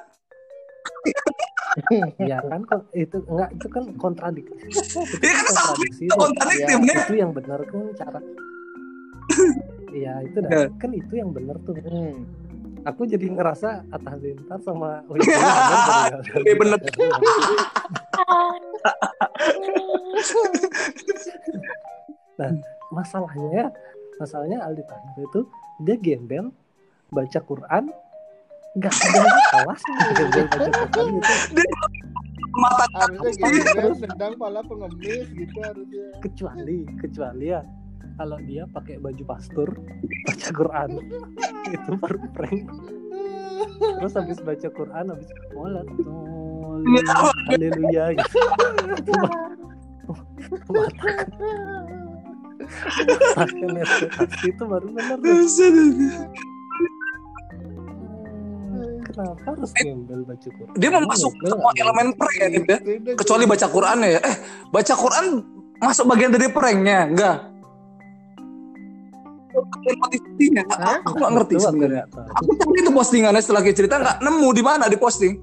Speaker 1: ya kan itu enggak itu kan kontradiksi itu
Speaker 3: Iya kan sama
Speaker 1: kontradiksi
Speaker 3: itu kontradiktif
Speaker 2: Ya,
Speaker 1: itu yang benar kan cara Iya itu dah
Speaker 3: Ya.
Speaker 1: kan itu yang benar tuh
Speaker 2: Hmm.
Speaker 1: Aku jadi ngerasa Atta Halilintar sama
Speaker 3: Iya, bener.
Speaker 1: nah masalahnya ya masalahnya Aldi Taher itu dia gembel baca Quran nggak ada kelasnya gembel baca Quran gitu.
Speaker 3: Mata
Speaker 2: harusnya gitu kan sedang pala pengemis gitu harusnya.
Speaker 1: Kecuali kecuali ya kalau dia pakai baju pastor baca Quran. Itu baru prank. Terus habis baca Quran habis sholat. Haleluya gitu. Itu matakan itu baru benar kenapa harus gembel baca Quran?
Speaker 3: dia memasuk semua elemen prank ya, ya. Kecuali baca Quran ya. Eh baca Quran masuk bagian dari pranknya enggak motivasinya
Speaker 2: Hah?
Speaker 3: aku nggak ngerti sebenarnya. aku cari itu postingannya setelah dia cerita nggak nemu di mana di posting.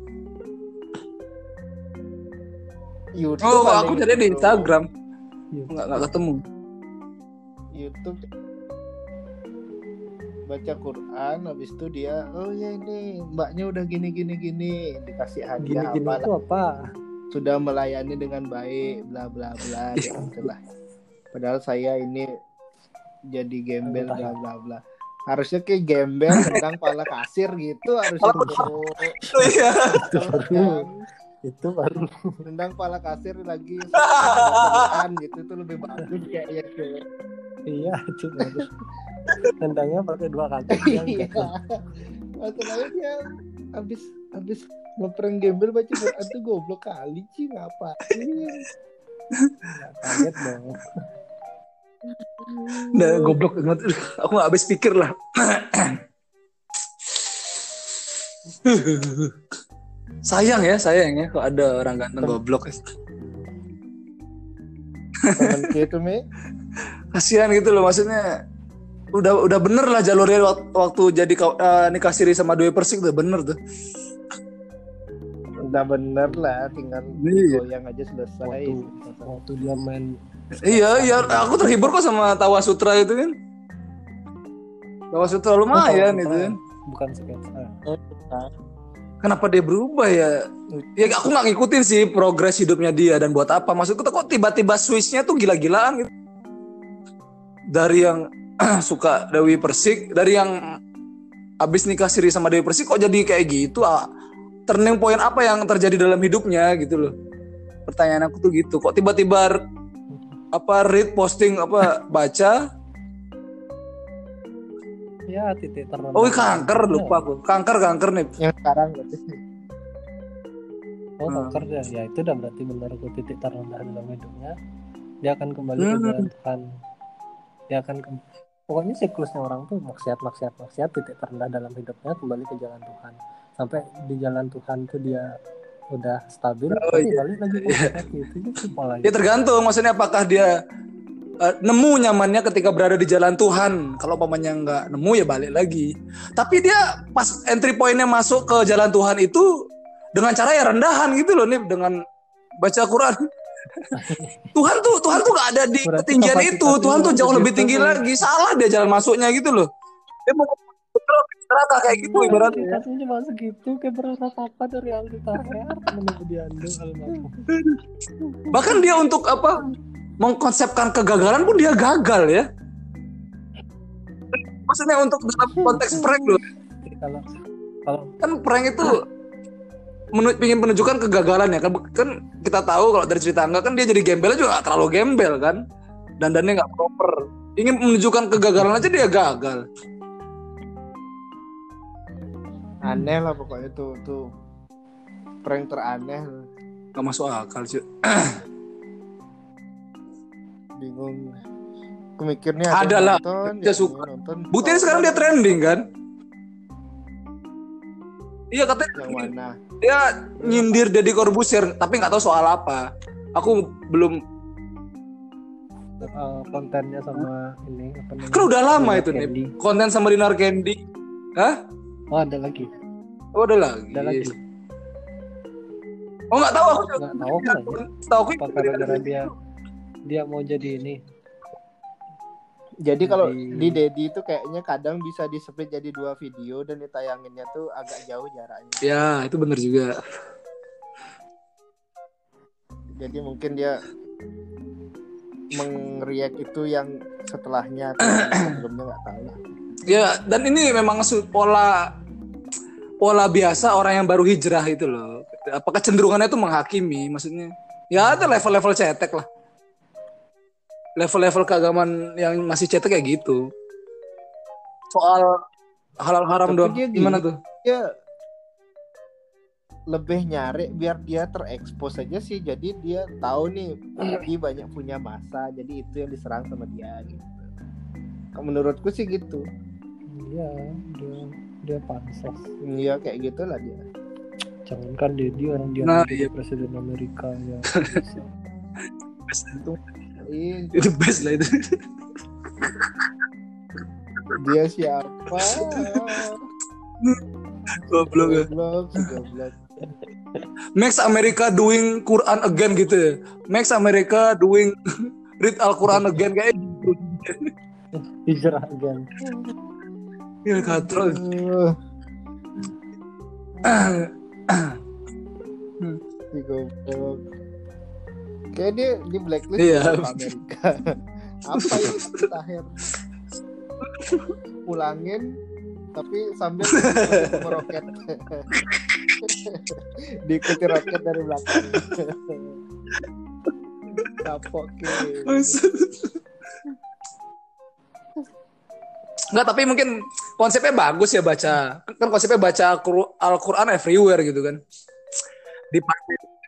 Speaker 2: YouTube
Speaker 3: oh aku cari di
Speaker 2: gitu.
Speaker 3: Instagram. Nggak nggak ketemu.
Speaker 2: YouTube. Baca Quran habis itu dia oh ya ini mbaknya udah gini gini gini. Dikasih hadiah
Speaker 1: gini-gini
Speaker 2: apa
Speaker 1: itu apa?
Speaker 2: Sudah melayani dengan baik bla bla bla ya padahal saya ini jadi gembel bla bla bla. Harusnya kayak gembel tentang pala kasir gitu harusnya bro.
Speaker 3: oh, iya.
Speaker 1: Itu baru. itu baru.
Speaker 2: tentang pala kasir lagi. Gitu itu lebih bagus kayaknya tuh
Speaker 1: iya itu baru tendangnya pakai dua kaki
Speaker 2: iya. masalahnya dia habis habis ngeprank gembel baca Quran tuh goblok kali sih ngapain?
Speaker 1: Kaget dong
Speaker 3: Nah, goblok banget. Aku gak habis pikir lah. sayang ya, sayang ya kalau ada orang ganteng goblok.
Speaker 2: Temen gitu mi.
Speaker 3: Kasihan gitu loh maksudnya. Udah udah bener lah jalurnya waktu, waktu jadi eh, nikah siri sama Dewi Persik udah bener tuh.
Speaker 2: Udah bener lah, tinggal
Speaker 3: Iya.
Speaker 2: goyang aja selesai.
Speaker 1: waktu waktu dia main
Speaker 3: Iya, iya, aku terhibur kok sama Tawa Sutra itu kan. Tawa Sutra lumayan itu kan.
Speaker 1: bukan sketsa
Speaker 3: Kenapa dia berubah ya? Ya aku nggak ngikutin sih progres hidupnya dia dan buat apa. Maksudku tuh kok tiba-tiba switchnya tuh gila-gilaan gitu. Dari yang suka Dewi Persik, dari yang abis nikah siri sama Dewi Persik kok jadi kayak gitu? Ah, turning point apa yang terjadi dalam hidupnya gitu loh. Pertanyaan aku tuh gitu. Kok tiba-tiba apa read posting apa baca?
Speaker 1: Ya titik terendah.
Speaker 3: Oh kanker lupa aku. Kanker kanker nih.
Speaker 2: Yang sekarang berarti.
Speaker 1: oh
Speaker 3: Hmm.
Speaker 1: kanker dia ya itu udah berarti benar ke titik terendah dalam hidupnya. Dia akan kembali ke
Speaker 3: Hmm.
Speaker 1: jalan Tuhan. Dia akan ke- pokoknya siklusnya orang tuh maksiat maksiat maksiat titik terendah dalam hidupnya kembali ke jalan Tuhan. Sampai di jalan Tuhan tuh dia udah stabil
Speaker 3: Oh, iya.
Speaker 1: balik lagi maksiat gitu gitu
Speaker 3: ya tergantung maksudnya apakah dia eh, nemu nyamannya ketika berada di jalan Tuhan. Kalau pamannya nggak nemu ya balik lagi. Tapi dia pas entry pointnya masuk ke jalan Tuhan itu dengan cara yang rendahan gitu loh nih dengan baca Quran. Tuhan tuh Tuhan tuh nggak ada di
Speaker 1: Berarti
Speaker 3: ketinggian itu. Tuhan tuh jauh lebih tinggi
Speaker 1: tuh.
Speaker 3: lagi. Salah dia jalan masuknya gitu loh. Dia mau neraka kayak gitu ibaratnya.
Speaker 1: Kapasitasnya cuma segitu kayak berharap apa dari Aldi menunggu
Speaker 3: bahkan dia untuk apa mengkonsepkan kegagalan pun dia gagal ya. Maksudnya untuk dalam konteks prank loh.
Speaker 1: Kalau kalau
Speaker 3: kan prank itu menu, ingin menunjukkan kegagalan ya. Kan kan kita tahu kalau dari cerita enggak kan dia jadi gembel juga terlalu gembel kan. Dandannya nggak proper. Ingin menunjukkan kegagalan aja dia gagal
Speaker 2: Aneh lah pokoknya tuh tuh. Prank teraneh
Speaker 3: nggak masuk akal sih
Speaker 2: bingung. Kemikirnya
Speaker 3: Ada lah,
Speaker 2: nonton,
Speaker 3: dia
Speaker 2: yang
Speaker 3: suka.
Speaker 2: nonton.
Speaker 3: Buktinya sekarang dia trending kan? Iya katanya
Speaker 2: yang mana?
Speaker 3: Dia nyindir Deddy Corbuzier tapi nggak tahu soal apa. Aku belum
Speaker 1: eh, kontennya sama ini apa namanya?
Speaker 3: Kan udah lama
Speaker 1: Dinar
Speaker 3: itu nih konten sama Dinar Candy Hah?
Speaker 1: Oh ada lagi.
Speaker 3: Oh udah lagi.
Speaker 1: ada lagi.
Speaker 3: Oh nggak tahu aku
Speaker 1: nggak tahu kan
Speaker 3: Tahu aku
Speaker 1: apa gara-gara dia dia mau jadi ini?
Speaker 2: Jadi kalau
Speaker 1: Jadi-
Speaker 2: di Dedi itu kayaknya kadang bisa di split jadi dua video dan ditayanginnya tuh agak jauh jaraknya.
Speaker 3: Ya itu bener juga.
Speaker 2: jadi mungkin dia mengriak itu yang setelahnya sebelumnya nggak tahu lah
Speaker 3: Ya dan ini memang pola pola biasa orang yang baru hijrah itu loh. Apakah kecenderungannya itu menghakimi? Maksudnya ya ada level-level cetek lah. Level-level keagamaan yang masih cetek kayak gitu. Soal halal haram
Speaker 2: Tapi
Speaker 3: doang. Gimana tuh?
Speaker 2: dia lebih nyari biar dia terekspos aja sih jadi dia tahu nih Adi banyak punya masa jadi itu yang diserang sama dia gitu menurutku sih gitu
Speaker 1: iya dia dia pansos
Speaker 2: Iya kayak gitulah dia
Speaker 1: jangankan dia dia orang dia
Speaker 3: Nah,
Speaker 1: menjadi presiden Amerika ya
Speaker 2: Ih,
Speaker 3: Itu best lah itu.
Speaker 2: dia siapa
Speaker 3: Goblok ya.
Speaker 2: goblok goblok
Speaker 3: Max America doing Quran again gitu ya. Max America doing read Al Quran again kayak gitu.
Speaker 1: hijrah again
Speaker 3: Ya katro.
Speaker 2: Uh, si goblok. Kayak dia di blacklist
Speaker 3: Iya.
Speaker 2: sama Amerika. Apa ya Tahir pulangin tapi sambil meroket. Diikuti roket dari belakang. Kapok ke
Speaker 3: Enggak, tapi mungkin konsepnya bagus ya baca. Kan konsepnya baca Al- Al-Quran everywhere gitu kan. Di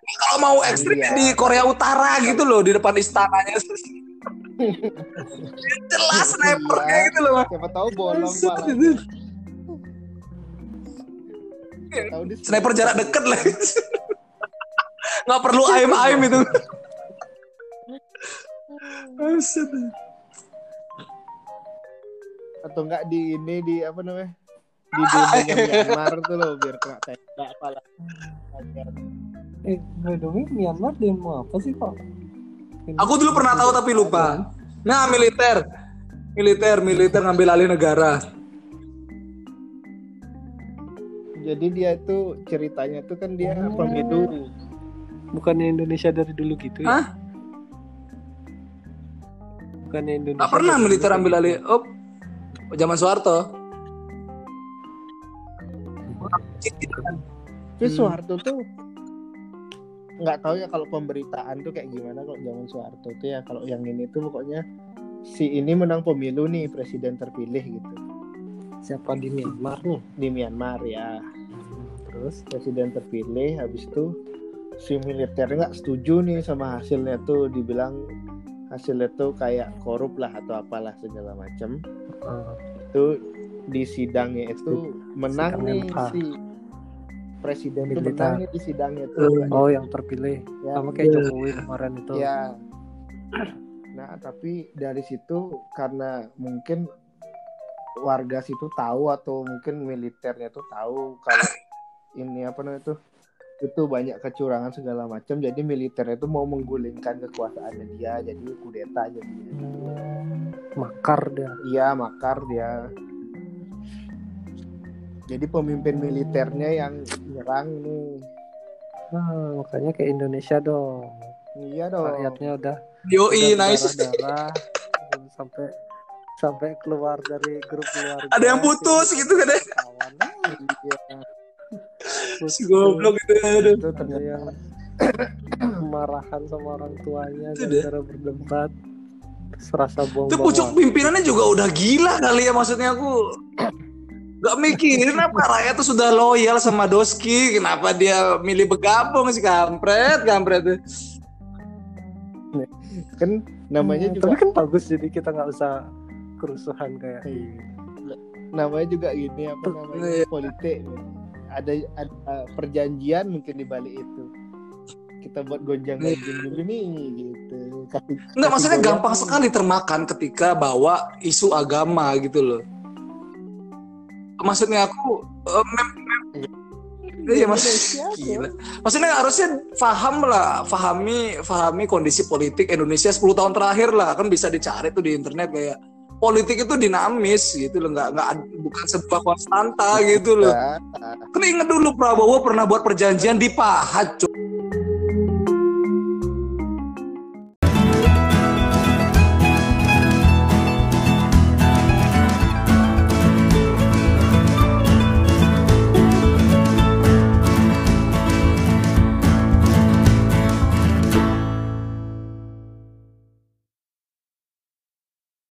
Speaker 3: kalau mau ekstrim
Speaker 2: Iya.
Speaker 3: di Korea Utara gitu loh di depan istananya. Jelas sniper
Speaker 2: Iya.
Speaker 3: kayak gitu loh.
Speaker 2: Siapa tahu bolong malah.
Speaker 3: Sniper jarak dekat lah. Nggak perlu aim-aim itu. Buset.
Speaker 2: Atau enggak di ini di apa namanya di demonya Myanmar tuh loh biar kena tembak pala
Speaker 1: Eh, by the way, Myanmar demo apa sih kok?
Speaker 3: Aku dulu pernah tahu tapi lupa. Nah, militer. Militer, militer ngambil alih negara.
Speaker 2: jadi dia itu ceritanya tuh kan dia pemilu
Speaker 1: Bukannya Indonesia dari dulu gitu ya?
Speaker 3: Hah?
Speaker 1: Bukannya Indonesia.
Speaker 3: Nggak pernah militer
Speaker 1: dulu
Speaker 3: ambil alih.
Speaker 1: gitu?
Speaker 3: Oh, zaman Soeharto.
Speaker 2: Tapi
Speaker 1: Hmm.
Speaker 2: Soeharto tuh nggak tahu ya kalau pemberitaan tuh kayak gimana kalau zaman Soeharto tuh ya kalau yang ini tuh pokoknya si ini menang pemilu nih presiden terpilih gitu
Speaker 1: Siapa di Myanmar nih?
Speaker 2: di Myanmar ya
Speaker 1: Terus?
Speaker 2: presiden terpilih habis itu si militer nggak setuju nih sama hasilnya tuh dibilang hasilnya tuh kayak korup lah atau apalah segala macam
Speaker 1: eh,
Speaker 2: itu di sidangnya itu menang
Speaker 1: Sidang
Speaker 2: nih si presiden itu
Speaker 1: Militer.
Speaker 2: menang nih di sidangnya tuh
Speaker 1: Oh, yang terpilih.
Speaker 2: Ya,
Speaker 1: Sama kayak Jokowi kemarin itu.
Speaker 2: Ya. Nah, tapi dari situ karena mungkin warga situ tahu atau mungkin militernya tuh tahu kalau ini apa namanya tuh itu banyak kecurangan segala macam jadi militernya tuh mau menggulingkan kekuasaannya dia jadi kudeta jadi
Speaker 1: Hmm, makar dia.
Speaker 2: iya makar dia jadi pemimpin militernya yang nyerang nih
Speaker 1: Nah, makanya kayak Indonesia dong.
Speaker 2: iya dong
Speaker 1: Rakyatnya udah
Speaker 3: Yoi,
Speaker 1: udah
Speaker 3: nice.
Speaker 1: darah sampai sampai keluar dari grup keluarga.
Speaker 3: Ada yang putus gitu kan ya.
Speaker 1: Kawan.
Speaker 2: Iya.
Speaker 3: Si goblok itu.
Speaker 2: itu ternyata
Speaker 1: yang kemarahan sama orang tuanya
Speaker 3: deh.
Speaker 1: gara-gara berdebat. Serasa buang
Speaker 3: Itu pucuk pimpinannya juga udah gila kali ya maksudnya aku. Gak mikirin apa rakyat tuh sudah loyal sama Doski. Kenapa dia milih bergabung sih kampret, kampret.
Speaker 2: kan namanya juga
Speaker 1: Tapi kan bagus jadi kita nggak usah kerusuhan kayak
Speaker 2: namanya juga gini apa namanya
Speaker 3: Iya.
Speaker 2: politik ada, ada perjanjian mungkin di balik itu kita buat gonjang ganjing dulu nih gitu kasih
Speaker 3: Enggak, maksudnya
Speaker 2: goyang
Speaker 3: gampang sekali termakan ketika bawa isu agama gitu loh. Maksudnya aku eh, mem- mem- Iya mas,
Speaker 2: Indonesia tuh.
Speaker 3: gila. Maksudnya harusnya paham lah, pahami, pahami kondisi politik Indonesia 10 tahun terakhir lah, kan bisa dicari tuh di internet kayak politik itu dinamis gitu loh, nggak nggak bukan sebuah konstanta gitu loh.
Speaker 2: Nah,
Speaker 3: Kan inget dulu Prabowo pernah buat perjanjian di Pahat.